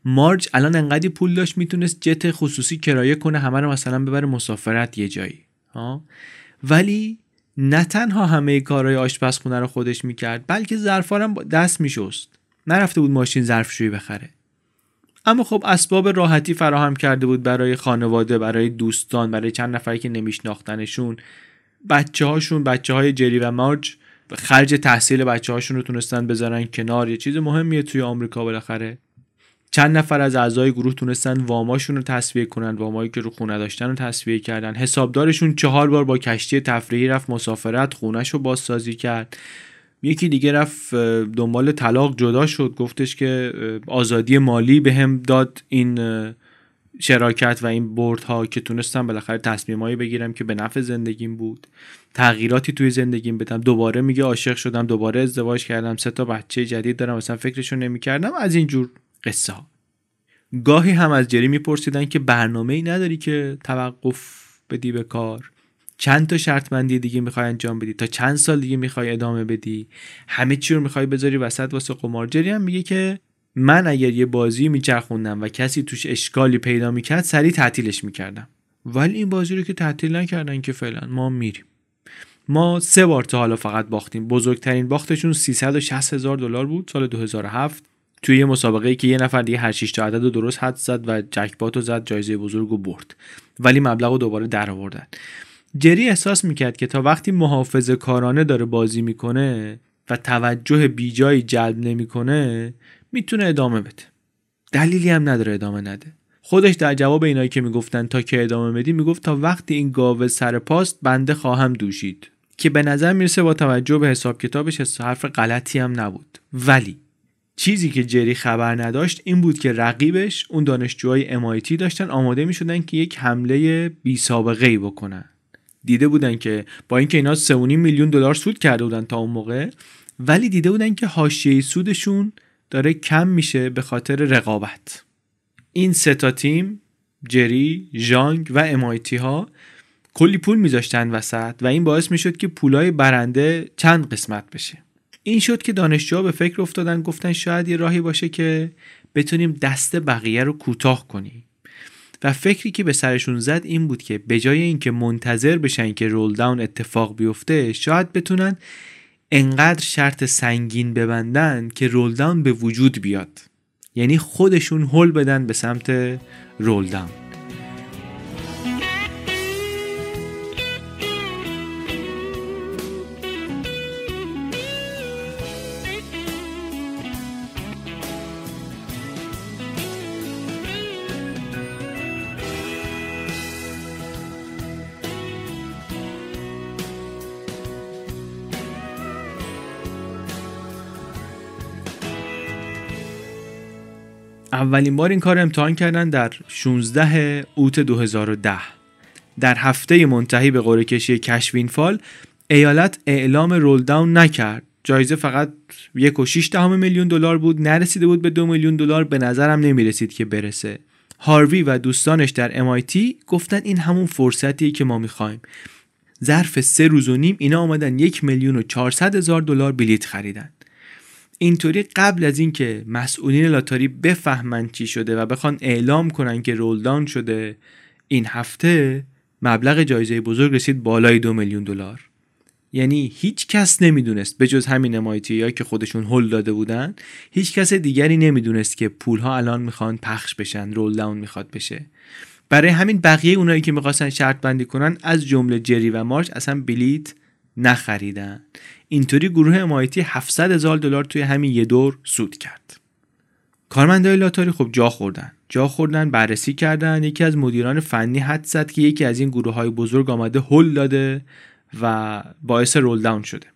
مارج الان انقدی پول داشت می‌تونست جت خصوصی کرایه کنه همه رو مثلا ببره مسافرت یه جایی. ها؟ ولی نه تنها همه کارهای آشپزخونه رو خودش می‌کرد بلکه ظرفارم دست میشست. نرفته بود ماشین ظرفشویی بخره. اما خب اسباب راحتی فراهم کرده بود برای خانواده برای دوستان برای چند نفری که نمیشناختنشون. بچه هاشون بچه های جری و مارج خرج تحصیل بچه هاشون رو تونستن بذارن کنار. یه چیز مهمیه توی آمریکا بالاخره. چند نفر از اعضای گروه تونستن واماشون رو تصویه کنن وامایی که رو خونه داشتن رو تصویه کردن. حسابدارشون چهار بار با کشتی تفریحی رفت مسافرت خونش رو بازسازی کرد. یکی دیگه رفت دنبال طلاق جدا شد. گفتش که آزادی مالی به هم داد این شراکت و این ها که تونستم بالاخره تصمیمایی بگیرم که به نفع زندگیم بود. تغییراتی توی زندگیم بدم. دوباره میگه عاشق شدم دوباره ازدواج کردم. سه تا بچه جدید دارم. مثلا فکرشو نمی‌کردم. از اینجور قصه. ها گاهی هم از جری میپرسیدن که برنامه ای نداری که توقف بدی به کار. چند تا شرط بندی دیگه می‌خوای انجام بدی؟ تا چند سال دیگه می‌خوای ادامه بدی؟ همه چی رو می‌خوای بذاری وسط واسه قمار؟ جری هم میگه که من اگر یه بازی میچرخوندم و کسی توش اشکالی پیدا می‌کرد سریع تعطیلش می‌کردم. ولی این بازی رو که تعطیل نکردن که فعلا ما میریم. ما سه بار تا حالا فقط باختیم. بزرگترین باختشون 360 هزار دلار بود سال 2007 توی یه مسابقه ای که یه نفر دیگه هر 6 تا عدد رو درست حد زد و جکپات رو زد جایزه بزرگ رو برد. ولی مبلغ رو دوباره در آوردن. جری احساس می‌کرد که تا وقتی محافظ کارانه داره بازی می‌کنه و توجه بیجایی جلب نمی‌کنه می‌تونه ادامه بده. دلیلی هم نداره ادامه نده. خودش در جواب اینایی که می‌گفتن تا که ادامه بدی می‌گفت تا وقتی این گاوه سر پاست بنده خواهم دوشید. که به نظر می‌رسه با توجه به حساب کتابش حرف غلطی هم نبود. ولی چیزی که جری خبر نداشت این بود که رقیبش اون دانشجوهای MIT داشتن آماده می شدن که یک حمله بی سابقه ای بکنن. دیده بودن که با اینکه اینا 3.5 میلیون دلار سود کرده بودن تا اون موقع ولی دیده بودن که حاشیه سودشون داره کم میشه به خاطر رقابت. این سه تا تیم جری، ژانگ و امایتی ها کلی پول میذاشتن وسط و این باعث می‌شد که پولای برنده چند قسمت بشه. این شد که دانشجوها به فکر افتادن گفتن شاید یه راهی باشه که بتونیم دست بقیه رو کوتاه کنیم. و فکری که به سرشون زد این بود که به جای اینکه منتظر بشن که رول داون اتفاق بیفته شاید بتونن انقدر شرط سنگین ببندن که رول داون به وجود بیاد. یعنی خودشون هل بدن به سمت رول داون. اولین بار این کار امتحان کردن در 16 اوت 2010 در هفته منتهی به قرعه کشی کشفین فال ایالت اعلام رول داون نکرد. جایزه فقط یک و دهم میلیون دلار بود نرسیده بود به دو میلیون دلار به نظرم نمی‌رسید که برسه. هاروی و دوستانش در MIT گفتن این همون فرصتیه که ما می‌خوایم. ظرف سه روز و نیم اینا آمدن یک میلیون و چهارصد هزار دلار بلیت خریدن. اینطوری قبل از اینکه مسئولین لاتاری بفهمن چی شده و بخوان اعلام کنن که رولدان شده این هفته مبلغ جایزه بزرگ رسید بالای دو میلیون دلار. یعنی هیچ کس نمی‌دونست به جز همین مایتی که خودشون هل داده بودن هیچ کس دیگری نمی‌دونست که پولها الان می‌خوان پخش بشن رول داون می‌خواد بشه. برای همین بقیه اونایی که می‌خواستن شرط بندی کنن از جمله جری و مارچ اصلا بلیت نخریدن. اینطوری گروه مایتی 700 هزار دلار توی همین یه دور سود کرد. کارمندای لاتاری خب جا خوردن. جا خوردن بررسی کردن. یکی از مدیران فنی حد زد که یکی از این گروه های بزرگ آمده هل داده و باعث رول داون شده.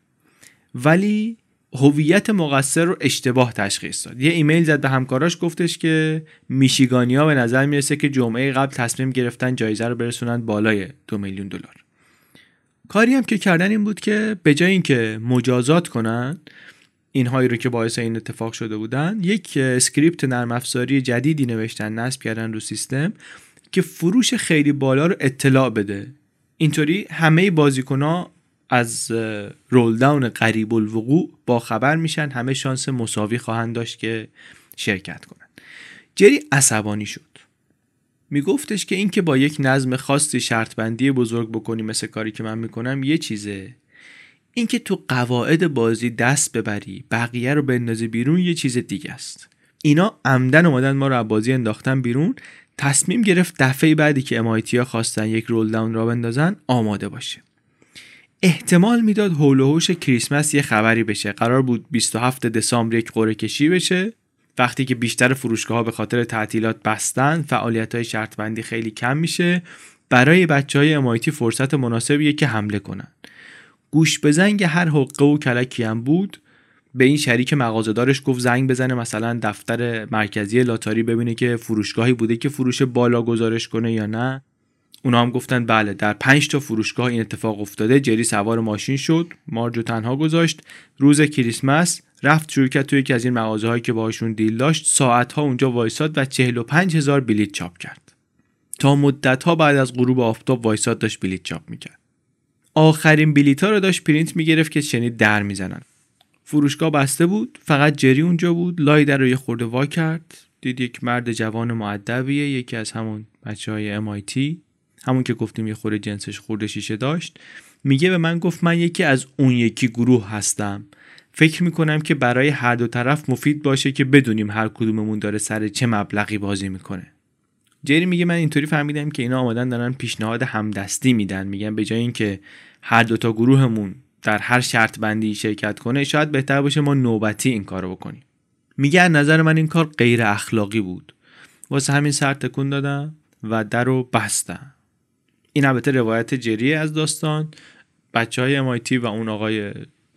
ولی هویت مقصر رو اشتباه تشخیص داد. یه ایمیل زد به همکاراش گفتش که میشیگانیا به نظر می‌رسه که جمعه قبل تصمیم گرفتن جایزه رو برسونن بالای دو میلیون دلار. کاری هم که کردن این بود که به جای اینکه مجازات کنن اینهایی رو که باعث این اتفاق شده بودن یک script نرم افزاری جدیدی نوشتن نصب کردن رو سیستم که فروش خیلی بالا رو اطلاع بده. اینطوری همه بازیکنها از roll down قریب الوقوع با خبر میشن همه شانس مساوی خواهند داشت که شرکت کنند جری عصبانی شد. میگفتش که اینکه با یک نظم خاصی شرط بندی بزرگ بکنی مثل کاری که من می‌کنم یه چیزه. اینکه تو قواعد بازی دست ببری بقیه رو بندازی بیرون یه چیز دیگه است. اینا عمدن اومدن ما رو از بازی انداختن بیرون. تصمیم گرفت دفعه بعدی که امایتی خواستن یک رول داون را بندازن آماده باشه. احتمال می‌داد هول و کریسمس یه خبری بشه. قرار بود 27 دسامبر یک قرعه کشی بشه. وقتی که بیشتر فروشگاه ها به خاطر تعطیلات بستن فعالیت های شرط خیلی کم میشه. برای بچه های امایتی فرصت مناسبیه که حمله کنن. گوش به زنگ هر حقه و کلکی هم بود. به این شریک مغازهدارش گفت زنگ بزنه مثلا دفتر مرکزی لاتاری ببینه که فروشگاهی بوده که فروش بالا گزارش کنه یا نه. اونا هم گفتن بله در پنج تا فروشگاه این اتفاق افتاده جری سوار ماشین شد مارجو تنها گذاشت. روز کریسمس رفت کرد توی یکی از این مغازه هایی که باهاشون deal داشت ساعت ها اونجا وایساد و 45 هزار بلیت چاپ کرد. تا مدت ها بعد از غروب آفتاب وایساد داشت بلیت چاپ می‌کرد. آخرین بلیت ها رو داشت پرینت می‌گرفت که شنید در می‌زنن. فروشگاه بسته بود فقط جری اونجا بود لای در رو یه خورده وا کرد. دید یک مرد جوان مؤدبیه یکی از همون بچه های MIT همون که گفتیم یه خورده جنسش خرده شیشه داشت. میگه به من گفت من یکی از اون یکی گروه هستم. فکر می‌کنم که برای هر دو طرف مفید باشه که بدونیم هر کدوممون داره سر چه مبلغی بازی می‌کنه. جری میگه من اینطوری فهمیدم که اینا آمدن دارن پیشنهاد همدستی میدن. میگن به جای اینکه هر دوتا گروهمون در هر شرط بندی شرکت کنه شاید بهتر باشه ما نوبتی این کارو بکنیم. میگه نظر من این کار غیر اخلاقی بود. واسه همین سر تکون دادم و در رو بستم. این البته روایت جریه از داستان. بچه های MIT و اون آقای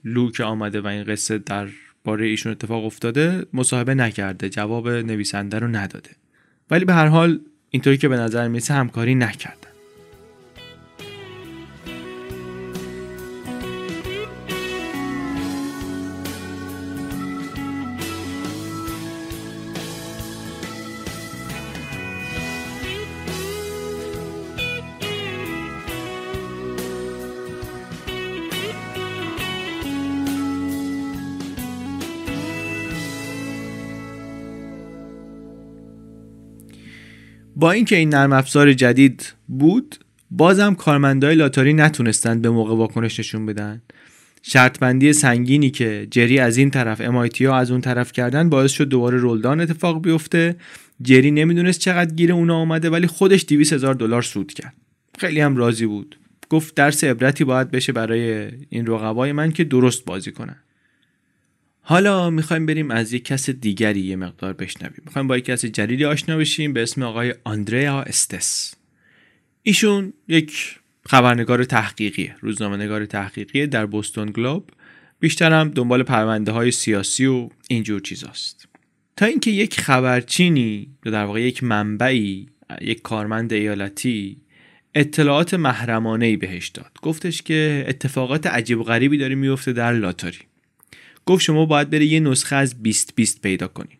لو که آمده و این قصه در باره ایشون اتفاق افتاده مصاحبه نکرده جواب نویسنده رو نداده. ولی به هر حال اینطوری که به نظر میسه همکاری نکرده. با اینکه این نرم افزار جدید بود بازم کارمندای لاتاری نتونستند به موقع واکنش نشون بدن. شرط بندی سنگینی که جری از این طرف MIT ها از اون طرف کردن باعث شد دوباره رولدان اتفاق بیفته. جری نمی‌دونست چقدر گیر اونا آمده ولی خودش 200 هزار دلار سود کرد. خیلی هم راضی بود. گفت درس عبرتی باید بشه برای این رقبای من که درست بازی کنن. حالا می‌خوایم بریم از یک کس دیگری یه مقدار بشنویم. می‌خوایم با یک کس جدیدی آشنا بشیم به اسم آقای آندریا استس. ایشون یک خبرنگار تحقیقی روزنامه نگار تحقیقی در بوستون گلوب. بیشتر هم دنبال پرونده های سیاسی و اینجور چیزاست. تا اینکه یک خبرچینی در واقع یک منبعی یک کارمند ایالتی اطلاعات محرمانه بهش داد. گفتش که اتفاقات عجیب غریبی داره میفته در لاتاری. گفت شما باید بری یه نسخه از 20 20 پیدا کنی.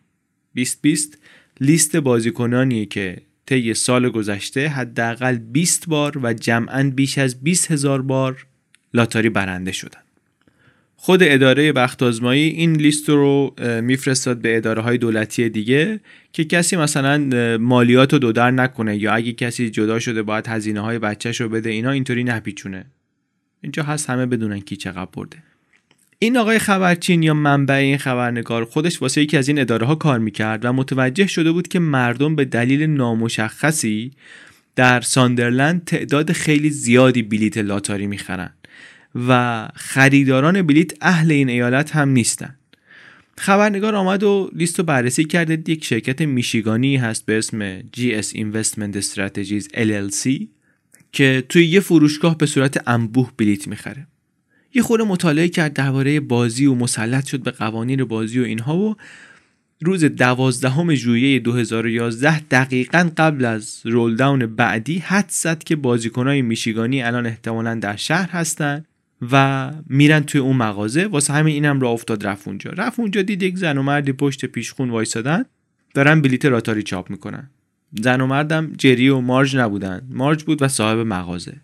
20 20 لیست بازیکنانیه که طی سال گذشته حداقل 20 بار و جمعا بیش از 20 هزار بار لاتاری برنده شدن. خود اداره بخت آزمایی این لیست رو میفرستاد به اداره های دولتی دیگه که کسی مثلا مالیات رو دودر نکنه یا اگه کسی جدا شده باید هزینه های بچهش رو بده اینا اینطوری نپیچونه. اینجا هست همه بدونن کی چقدر برده. این آقای خبرچین یا منبع این خبرنگار خودش واسه یکی از این اداره ها کار می‌کرد و متوجه شده بود که مردم به دلیل نامشخصی در ساندرلند تعداد خیلی زیادی بلیت لاتاری می‌خرن و خریداران بلیت اهل این ایالت هم نیستن. خبرنگار آمد و لیست رو بررسی کرده یک شرکت میشیگانی هست به اسم GS Investment Strategies LLC که توی یه فروشگاه به صورت انبوه بلیت می‌خره. یه خورده مطالعه کرد درباره بازی و مسلط شد به قوانین بازی و اینها و روز دوازدهم ژوئیه 2011 دقیقا قبل از رول داون بعدی حد زد که بازیکنهای میشیگانی الان احتمالا در شهر هستن و میرن توی اون مغازه. واسه همین اینم را افتاد رفت اونجا. رفت اونجا دید یک زن و مردی پشت پیشخون وایسادن دارن بلیت راتاری چاپ می‌کنن. زن و مردم جری و مارج نبودن. مارج بود و صاحب مغازه.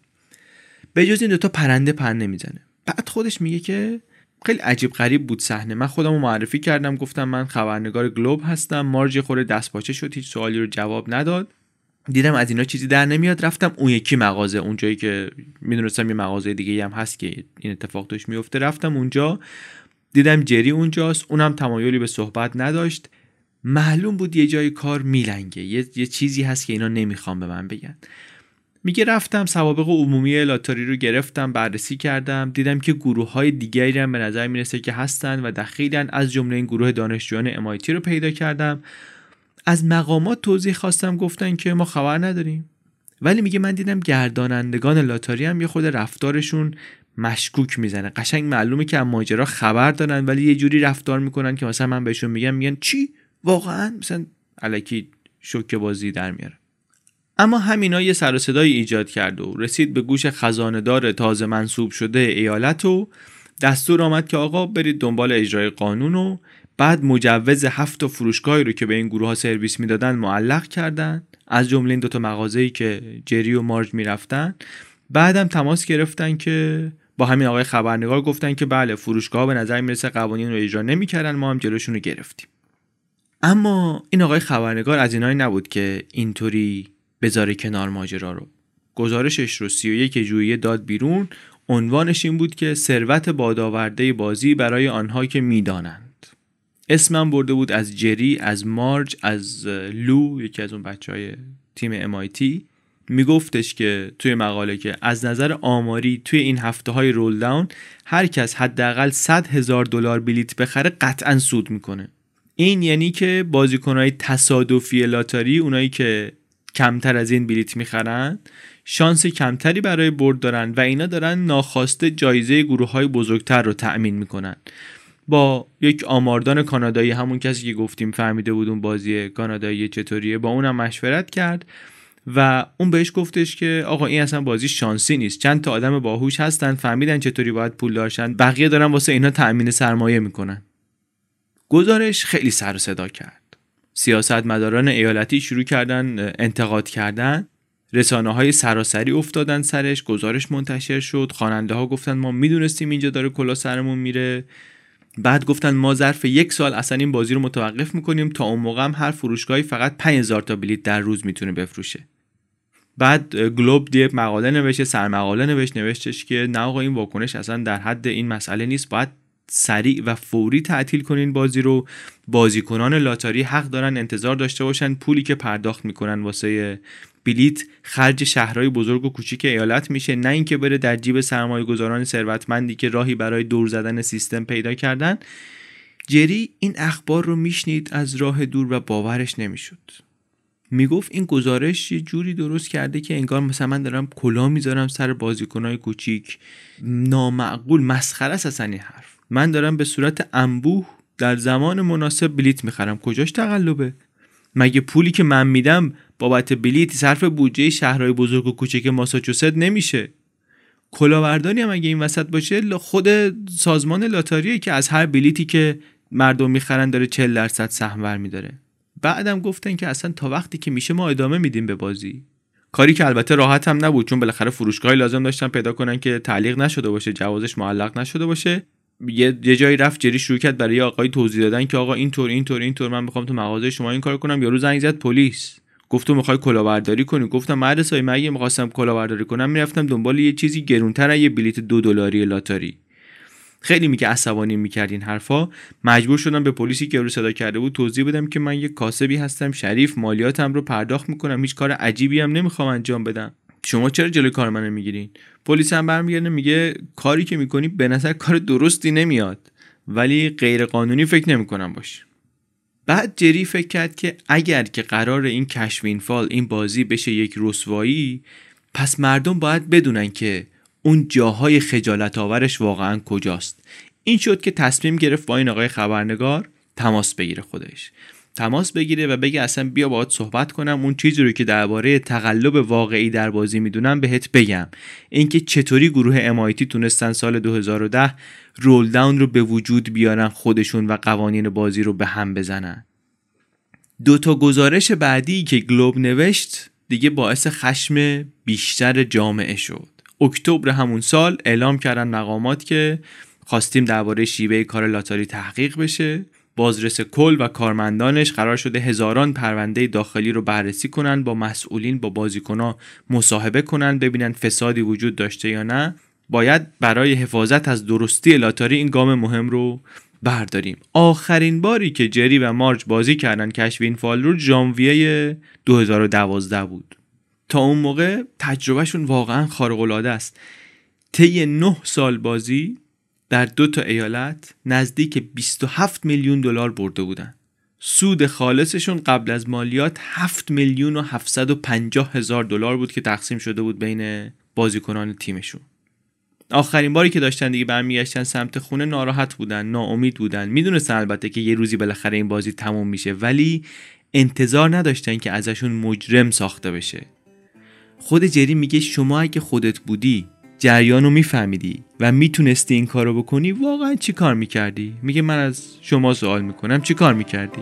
به جز این دوتا پرنده پر نمی‌زنه. بعد خودش میگه که خیلی عجیب غریب بود صحنه. من خودم رو معرفی کردم گفتم من خبرنگار گلوب هستم. مارج خوره دست پاچه شد هیچ سوالی رو جواب نداد. دیدم از اینا چیزی در نمیاد. رفتم اون یکی مغازه اونجایی که می‌دونستم یه مغازه دیگه هم هست که این اتفاق توش میفته رفتم اونجا دیدم جری اونجاست. اونم تمایلی به صحبت نداشت. معلوم بود یه جای کار میلنگه. یه, یه چیزی هست که اینا نمی‌خوام به من بگن. میگه رفتم سوابق عمومی لاتاری رو گرفتم بررسی کردم دیدم که گروه های دیگری هم به نظر می‌رسه که هستن و دخیلن. از جمله این گروه دانشجویان MIT رو پیدا کردم. از مقامات توضیح خواستم گفتن که ما خبر نداریم. ولی میگه من دیدم گردانندگان لاتاری هم یه خود رفتارشون مشکوک می‌زنه. قشنگ معلومه که از ماجرا خبر دارن ولی یه جوری رفتار می‌کنن که مثلا من بهشون میگم میگن چی؟ واقعا مثلا علکی شوکه بازی در میاره. اما همینا یه سر و صدای ایجاد کرد و رسید به گوش خزاندار تازه منصوب شده ایالت و دستور آمد که آقا برید دنبال اجرای قانون و بعد مجوز هفت تا فروشگاهی رو که به این گروه ها سرویس می‌دادن معلق کردن. از جمله این دوتا مغازه‌ای که جری و مارج می‌رفتن. بعدم تماس گرفتن که با همین آقای خبرنگار گفتن که بله فروشگاه به نظر می‌رسه قوانین رو اجرا نمی‌کردن ما هم جلوشون رو گرفتیم. اما این آقای خبرنگار از اینایی نبود که اینطوری بذاره کنار ماجرا رو. گزارشش رو 31 ژوئیه داد بیرون. عنوانش این بود که ثروت بادآورده بازی برای آنها که می‌دانند. اسمم برده بود از جری از مارج از لو یکی از اون بچه های تیم MIT میگفتش که توی مقاله که از نظر آماری توی این هفته های رول داون هر کس حداقل 100 هزار دلار بلیت بخره قطعا سود می‌کنه. این یعنی که بازیکنهای تصادفی لاتاری اونایی که کمتر از این بلیت می‌خرن؟ شانس کمتری برای برد دارن و اینا دارن ناخواسته جایزه گروه های بزرگتر رو تأمین می‌کنن. با یک آماردان کانادایی همون کسی که گفتیم فهمیده بود اون بازی کانادایی چطوریه با اونم مشورت کرد و اون بهش گفتش که آقا این اصلا بازی شانسی نیست. چند تا آدم باهوش هستن فهمیدن چطوری باید پول داشتن. بقیه دارن واسه اینا تأمین سرمایه می‌کنن. گزارش خیلی سر و صدا کرد. سیاستمداران ایالتی شروع کردن انتقاد کردن. رسانه های سراسری افتادن سرش گزارش منتشر شد خواننده ها گفتن ما می‌دونستیم اینجا داره کلا سرمون میره. بعد گفتن ما ظرف یک سال اصلا این بازی رو متوقف می‌کنیم تا اون موقع هم هر فروشگاهی فقط 5000 تا بلیت در روز می‌تونه بفروشه. بعد گلوب دیگه مقاله نوشته سرمقاله نوشت نوشتش که نه آقا این واکنش اصلا در حد این مسئله نیست باید سریع و فوری تعطیل کنین بازی رو. بازیکنان لاتاری حق دارن انتظار داشته باشن پولی که پرداخت می‌کنن واسه بلیت. خرج شهرهای بزرگ و کوچیک ایالت میشه. نه اینکه بره در جیب سرمایه گذاران ثروتمندی که راهی برای دور زدن سیستم پیدا کردن. جری این اخبار رو میشنید از راه دور و باورش نمی‌شد. می‌گفت این گزارش یه جوری درست کرده که انگار مثلا من دارم کلا می‌ذارم سر بازیکنهای کوچیک. نامعقول مسخره است اصلا این حرف. من دارم به صورت انبوه در زمان مناسب بلیت می‌خرم. کجاش تقلبه؟ مگه پولی که من میدم بابت بلیت صرف بودجه شهرهای بزرگ و کوچک ماساچوست نمیشه؟ کلاوردانی هم اگه این وسط باشه خود سازمان لاتاریه که از هر بلیتی که مردم می‌خرن داره 40 درصد سهم ور میداره. بعدم گفتن که اصلا تا وقتی که میشه ما ادامه میدیم به بازی. کاری که البته راحت هم نبود چون بالاخره فروشگاهی لازم داشتن پیدا کنن که تعلیق نشده باشه جوازش معلق نشده باشه. یه, یه جایی رفت جری شروع کرد برای آقای توضیح دادن که آقا اینطور اینطور اینطور من می‌خوام تو مغازه شما این کار کنم. یارو زنگ زد پلیس. گفت تو می‌خوای کلاهبرداری کنی؟ گفتم سای من اگه می‌خواستم کلاهبرداری کنم می‌رفتم دنبال یه چیزی گرونتر یه بلیت دو دلاری لاتاری. خیلی میگه عصبانی می‌کرد این حرفا. مجبور شدم به پلیسی که رو صدا کرده بود توضیح بدم که من یه کاسبی هستم شریف مالیاتم رو پرداخت می‌کنم. هیچ کار عجیبی هم نمی‌خوام انجام بدم. شما چرا جلوی کار منو می‌گیرین؟ پلیس هم برمیگرده میگه کاری که می‌کنی به نظر کار درستی نمیاد ولی غیر قانونی فکر نمی‌کنم باش بعد جری فکر کرد که اگر که قرار این کشوین فال این بازی بشه یک رسوایی پس مردم باید بدونن که اون جاهای خجالت آورش واقعا کجاست. این شد که تصمیم گرفت با این آقای خبرنگار تماس بگیره خودش. تماس بگیره و بگه اصلا بیا باهات صحبت کنم. اون چیزی رو که درباره تقلب واقعی در بازی می‌دونم بهت بگم. اینکه چطوری گروه MIT تونستن سال 2010 رول داون رو به وجود بیارن خودشون و قوانین بازی رو به هم بزنن. دو تا گزارش بعدی که گلوب نوشت دیگه باعث خشم بیشتر جامعه شد. اکتبر همون سال اعلام کردن مقامات که خواستیم درباره شیوه کار لاتاری تحقیق بشه. بازرس کل و کارمندانش قرار شده هزاران پرونده داخلی رو بررسی کنن با مسئولین با بازیکنها مصاحبه کنن ببینن فسادی وجود داشته یا نه. باید برای حفاظت از درستی لاتاری این گام مهم رو برداریم. آخرین باری که جری و مارج بازی کردن کشف این فال رو ژانویه 2012 بود. تا اون موقع تجربهشون واقعا خارق العاده است. طی 9 سال بازی در دو تا ایالت نزدیک 27 میلیون دلار برده بودن. سود خالصشون قبل از مالیات 7 میلیون و 750 هزار دلار بود که تقسیم شده بود بین بازیکنان تیمشون. آخرین باری که داشتن دیگه برمیگشتن سمت خونه ناراحت بودن ناامید بودن. می‌دونستن البته که یه روزی بالاخره این بازی تموم میشه ولی انتظار نداشتن که ازشون مجرم ساخته بشه. خود جری میگه شما اگه خودت بودی جریان رو میفهمیدی و می‌تونستی این کارو بکنی واقعا چی کار می‌کردی؟ میگه من از شما سوال می‌کنم چی کار می‌کردی؟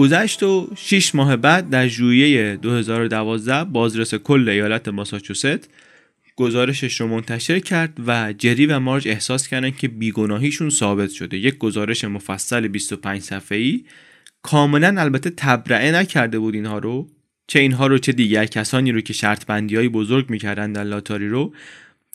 گذشت و 6 ماه بعد در ژوئیه 2012 بازرس کل ایالت ماساچوست گزارشش رو منتشر کرد و جری و مارج احساس کردن که بیگناهیشون ثابت شده. یک گزارش مفصل 25 صفحه‌ای کاملا البته تبرئه نکرده بود اینها رو چه اینها رو چه دیگر کسانی رو که شرط بندی های بزرگ می‌کردن در لاتاری رو.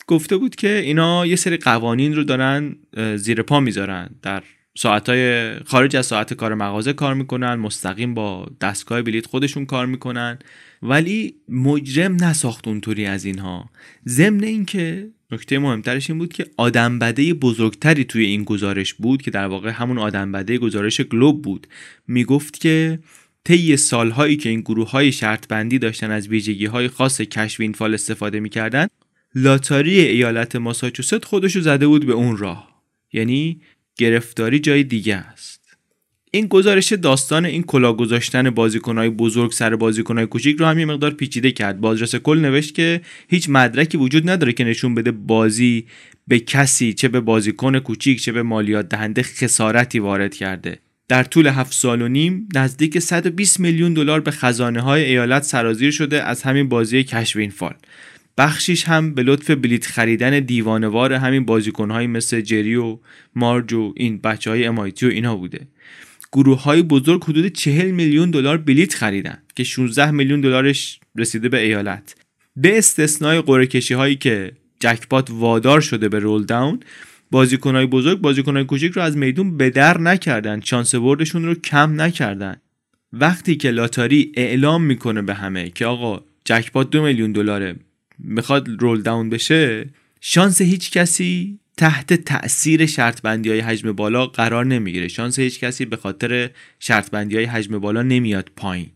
گفته بود که اینا یه سری قوانین رو دارن زیر پا می‌ذارن در ساعتهای خارج از ساعت کار مغازه کار می‌کنن مستقیم با دستگاه بلیت خودشون کار می‌کنن. ولی مجرم نساخت اونطوری از اینها. ضمن اینکه نکته مهمترش این بود که آدم بده بزرگتری توی این گزارش بود که در واقع همون آدم بده گزارش گلوب بود. می‌گفت که طی سالهایی که این گروه های شرط بندی داشتن از ویژگی های خاص کشف این فال استفاده می‌کردن لاتاری ایالت ماساچوست خودشو زده بود به اون راه. یعنی گرفتاری جای دیگه است. این گزارش داستان این کلا گذاشتن بازیکنهای بزرگ سر بازیکنهای کوچیک رو هم یه مقدار پیچیده کرد. بازرس کل نوشت که هیچ مدرکی وجود نداره که نشون بده بازی به کسی چه به بازیکن کوچیک چه به مالیات دهنده خسارتی وارد کرده. در طول هفت سال و نیم نزدیک 120 میلیون دلار به خزانه های ایالت سرازیر شده از همین بازی کشوین فال. بخشیش هم به لطف بلیت خریدن دیوانوار همین بازیکنهایی مثل جری و مارج و این بچه های امایتی و اینها بوده. گروه های بزرگ حدود 40 میلیون دلار بلیت خریدن که 16 میلیون دلارش رسیده به ایالت. به استثنای قرعه هایی که جکپات وادار شده به رول داون بازیکنهای بزرگ بازیکنهای کوچیک رو از میدون به در نکردن شانس بردشون رو کم نکردن. وقتی که لاتاری اعلام می‌کنه به همه که آقا جکپات دو میلیون دلاره می‌خواد رول داون بشه شانس هیچ کسی تحت تاثیر شرط بندی های حجم بالا قرار نمی‌گیره. شانس هیچ کسی به خاطر شرط بندی های حجم بالا نمیاد پایین.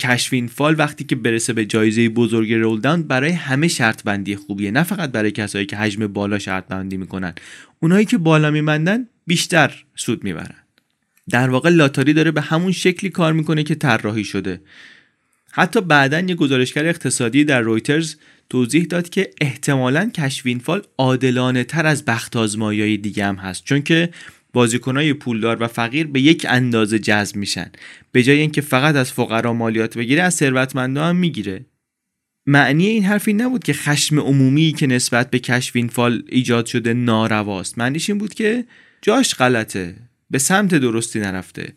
کشفین فال وقتی که برسه به جایزه بزرگ رولدان برای همه شرط بندی خوبیه نه فقط برای کسایی که حجم بالا شرط بندی می‌کنن. اونایی که بالا میمندن بیشتر سود می‌برن. در واقع لاتاری داره به همون شکلی کار می‌کنه که طراحی شده. حتی بعدا یه گزارشگر اقتصادی در رویترز توضیح داد که احتمالا کشفین فال عادلانه تر از بخت آزمایی دیگه هم هست. چون که بازیکنای پولدار و فقیر به یک اندازه جذب میشن. به جای اینکه فقط از فقرا مالیات بگیره از ثروتمندا هم می‌گیره. معنی این حرف این نبود که خشم عمومی که نسبت به کشف فال ایجاد شده نارواست. معنیش این بود که جاش غلطه. به سمت درستی نرفته.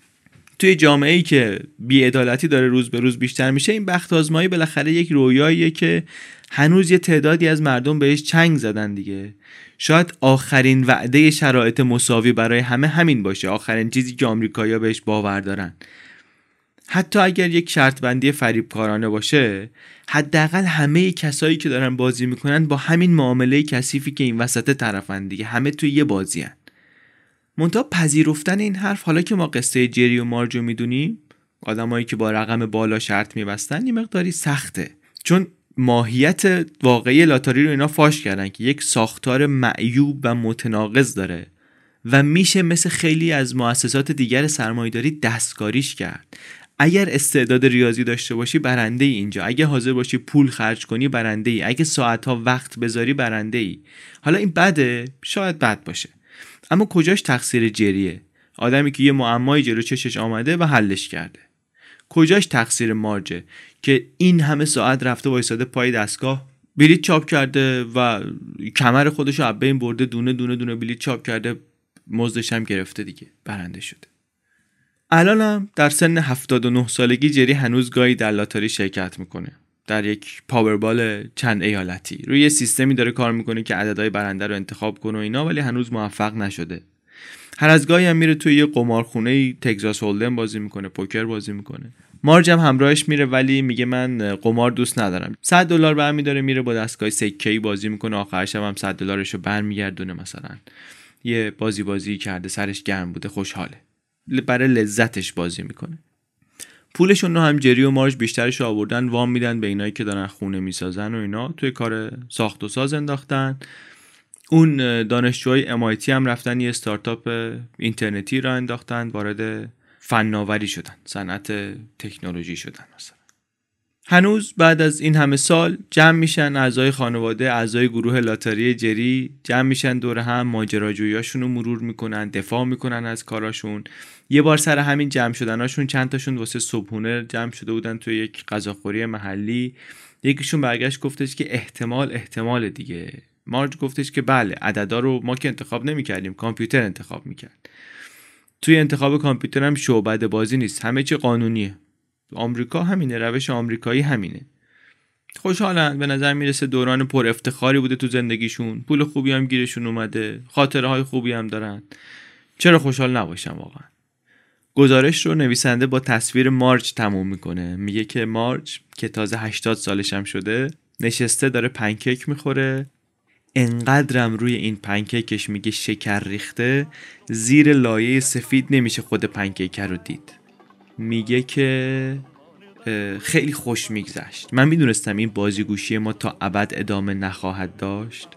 توی جامعه ای که بیعدالتی داره روز به روز بیشتر میشه این بخت آزمایی بالاخره یک رویاییه که هنوز یه تعدادی از مردم بهش چنگ زدن دیگه. شاید آخرین وعده شرایط مساوی برای همه همین باشه. آخرین چیزی که آمریکایی‌ها بهش باور دارن. حتی اگر یک شرط بندی فریبکارانه باشه حداقل همه کسایی که دارن بازی می‌کنن با همین معامله کثیفی که این وسط طرفن دیگه. همه توی یه بازی هن. منتها پذیرفتن این حرف حالا که ما قصه جری و مارجو می‌دونیم آدمایی که با رقم بالا شرط میبستن یه مقداری سخته. چون ماهیت واقعی لاتاری رو اینا فاش کردن که یک ساختار معیوب و متناقض داره و میشه مثل خیلی از مؤسسات دیگر سرمایهداری دستکاریش کرد. اگر استعداد ریاضی داشته باشی برنده ای اینجا. اگه حاضر باشی پول خرج کنی برنده ای اگه ساعت ها وقت بذاری برنده ای حالا این بده شاید بد باشه. اما کجاش تقصیر جریه؟ آدمی که یه معمایی جلو چشش آمده و حلش کرده. کجاش تقصیر مارجه؟ که این همه ساعت رفته وایساده پای دستگاه بلیت چاپ کرده و کمر خودش رو بین برده دونه دونه دونه بلیت چاپ کرده مزدش هم گرفته دیگه برنده شده. الانم در سن 79 سالگی جری هنوز گاهی در لاتاری شرکت می‌کنه. در یک پاوربال چند ایالتی. روی سیستمی داره کار می‌کنه که عددهای برنده رو انتخاب کنه و اینا ولی هنوز موفق نشده. هر از گاهی هم میره توی یه قمارخونه تگزاس هولدن بازی می‌کنه پوکر بازی می‌کنه. مارج هم همراهش میره ولی میگه من قمار دوست ندارم. 100 دلار برمیداره میره با دستگاه سکه بازی می‌کنه. آخرش هم 100 دلارش رو برمیگردونه مثلا. یه بازی بازی کرده سرش گرم بوده خوشحاله. برای لذتش بازی می‌کنه. پولشون رو هم جری و مارج بیشترش آوردن وام میدن به اینایی که دارن خونه می‌سازن و اینا. توی کار ساخت و ساز انداختن. اون دانشجوهای MIT هم رفتن یه استارتاپ اینترنتی را انداختن وارد فناوری شدن صنعت تکنولوژی شدن مثلا. هنوز بعد از این همه سال جمع میشن اعضای خانواده اعضای گروه لاتاری جری جمع میشن دور هم ماجراجویاشون رو مرور می‌کنن دفاع می‌کنن از کاراشون. یه بار سر همین جمع شدناشون چند تاشون واسه صبحونه جمع شده بودن توی یک غذاخوری محلی. یکیشون برگشت گفتش که احتمال احتمال دیگه. مارج گفتش که بله عددا رو ما که انتخاب نمی‌کردیم کامپیوتر انتخاب می‌کرد. توی انتخاب کامپیوتر هم شعبد بازی نیست همه چی قانونیه. آمریکا همینه روش آمریکایی همینه. خوشحالن به نظر می‌رسه دوران پر افتخاری بوده تو زندگیشون. پول خوبی هم گیرشون اومده خاطره های خوبی هم دارن. چرا خوشحال نباشم واقعا؟ گزارش رو نویسنده با تصویر مارچ تموم می‌کنه. میگه که مارچ که تازه 80 سالش هم شده نشسته داره پنکیک می‌خوره. انقدرم روی این پنکیکش میگه شکر ریخته زیر لایه سفید نمیشه خود پنکیک رو دید. میگه که خیلی خوش میگذشت. من می‌دونستم این بازیگوشی ما تا ابد ادامه نخواهد داشت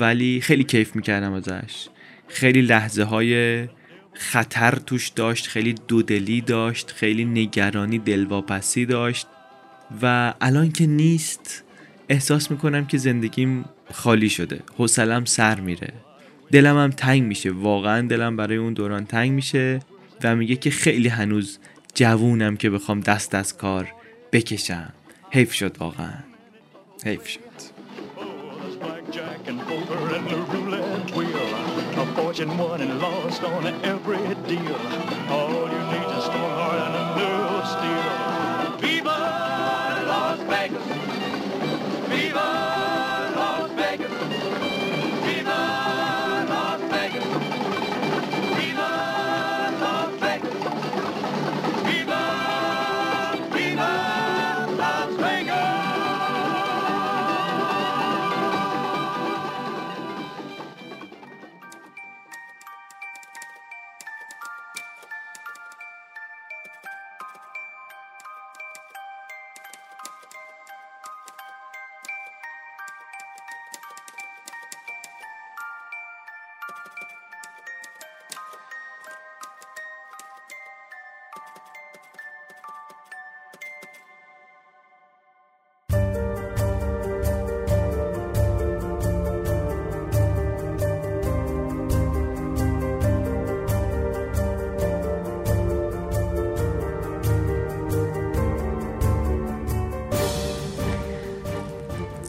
ولی خیلی کیف می‌کردم ازش. خیلی لحظه های خطر توش داشت خیلی دودلی داشت خیلی نگرانی دلواپسی داشت و الان که نیست احساس می‌کنم که زندگیم خالی شده. حوصلم سر میره. دلم هم تنگ میشه. واقعا دلم برای اون دوران تنگ میشه و میگه که خیلی هنوز جوونم که بخوام دست از کار بکشم. حیف شد واقعا. حیف شد. Vegas.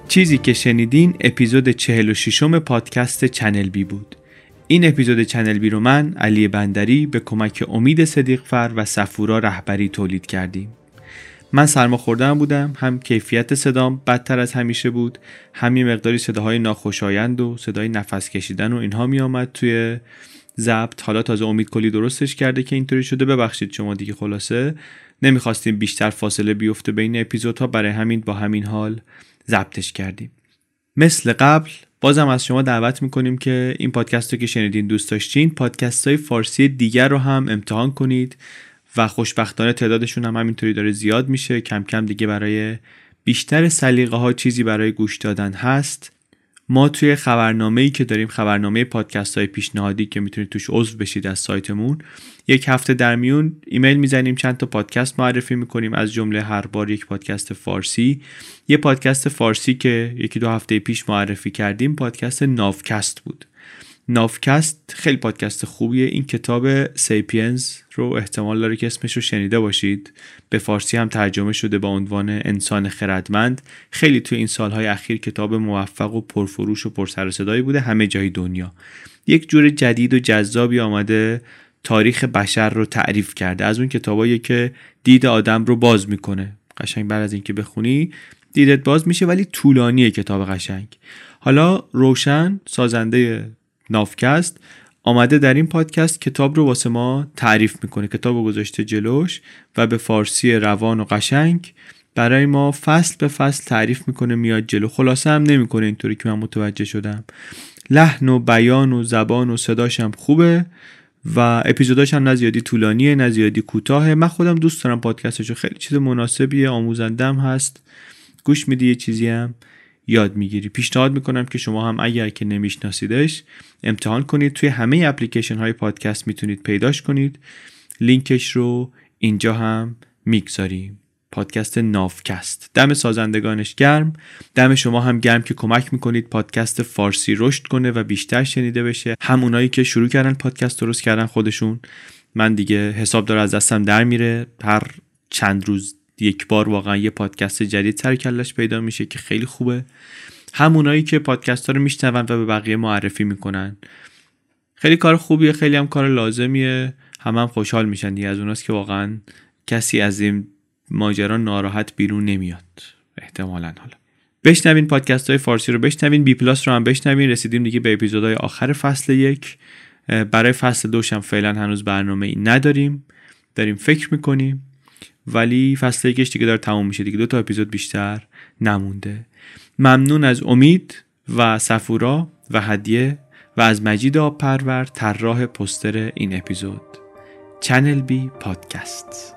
چیزی که شنیدین اپیزود 46م پادکست چنل بی بود. این اپیزود چنل بی رو من علی بندری به کمک امید صدیق‌فر و صفورا رهبری تولید کردیم. من سرما خوردم بودم هم کیفیت صدام بدتر از همیشه بود هم یه مقداری صداهای ناخوشایند و صدای نفس کشیدن و اینها می آمد توی ضبط. حالا تازه امید کلی درستش کرده که اینطوری شده. ببخشید شما دیگه خلاصه. نمی‌خواستیم بیشتر فاصله بیفته بین اپیزودها. برای همین با همین حال ضبطش کردیم. مثل قبل بازم از شما دعوت می‌کنیم که این پادکست رو که شنیدین دوست داشتین پادکست های فارسی دیگر رو هم امتحان کنید و خوشبختانه تعدادشون هم همینطوری داره زیاد میشه. کم کم دیگه برای بیشتر سلیقه ها چیزی برای گوش دادن هست. ما توی خبرنامه ای که داریم خبرنامه پادکست های پیشنهادی که می‌تونید توش عضو بشید از سایتمون یک هفته در میون ایمیل می‌زنیم چند تا پادکست معرفی می‌کنیم از جمله هر بار یک پادکست فارسی. یه پادکست فارسی که یکی دو هفته پیش معرفی کردیم پادکست نافکست بود. نافکست خیلی پادکست خوبیه. این کتاب Sapiens رو احتمال داره که اسمش رو شنیده باشید. به فارسی هم ترجمه شده با عنوان انسان خردمند. خیلی توی این سالهای اخیر کتاب موفق و پرفروش و پرسروصدایی بوده. همه جای دنیا. یک جور جدید و جذابی آمده. تاریخ بشر رو تعریف کرده. از اون کتابایی که دید آدم رو باز می‌کنه. قشنگ بعد از اینکه بخونی دیدت باز میشه ولی طولانیه کتاب قشنگ. حالا روشن سازنده نافکست آمده در این پادکست کتاب رو واسه ما تعریف می‌کنه. کتاب رو گذاشته جلوش و به فارسی روان و قشنگ. برای ما فصل به فصل تعریف می‌کنه میاد جلو. خلاصه هم نمی‌کنه اینطوری که من متوجه شدم. لحن و بیان و زبان و صداش هم خوبه و اپیزوداش هم نه طولانیه نه کوتاهه. من خودم دوست دارم پادکستشو. خیلی چیز مناسبیه آموزندم هست. گوش میدی یه چیزی هم. یاد می‌گیری. پیشنهاد می‌کنم که شما هم اگر که نمیشناسیدش امتحان کنید. توی همه اپلیکیشن های پادکست می‌تونید پیداش کنید. لینکش رو اینجا هم می‌گذاریم. پادکست نافکست. دم سازندگانش گرم. دم شما هم گرم که کمک می‌کنید پادکست فارسی رشد کنه و بیشتر شنیده بشه. همونایی که شروع کردن پادکست درست کردن خودشون. من دیگه حساب داره از دستم در میره. هر چند روز یک بار واقعا یه پادکست جدید سر کلش پیدا میشه که خیلی خوبه. همونایی که پادکست ها رو میشنون و به بقیه معرفی می‌کنن. خیلی کار خوبیه خیلی هم کار لازمیه. هم هم خوشحال میشن دیگه از اوناست که واقعا کسی از این ماجرا ناراحت بیرون نمیاد. احتمالا حالا. بشنوین پادکست های فارسی رو بشنوین بی پلاس رو هم بشنوین. رسیدیم دیگه به اپیزودهای آخر فصل یک. برای فصل دوش هم فعلا هنوز برنامه ای نداریم. داریم فکر می‌کنیم. ولی فصل یکش دیگه داره تموم میشه دیگه. دو تا اپیزود بیشتر نمونده. ممنون از امید و سفورا و هدیه و از مجید آب پرور طراح پستر این اپیزود. چنل بی پادکست.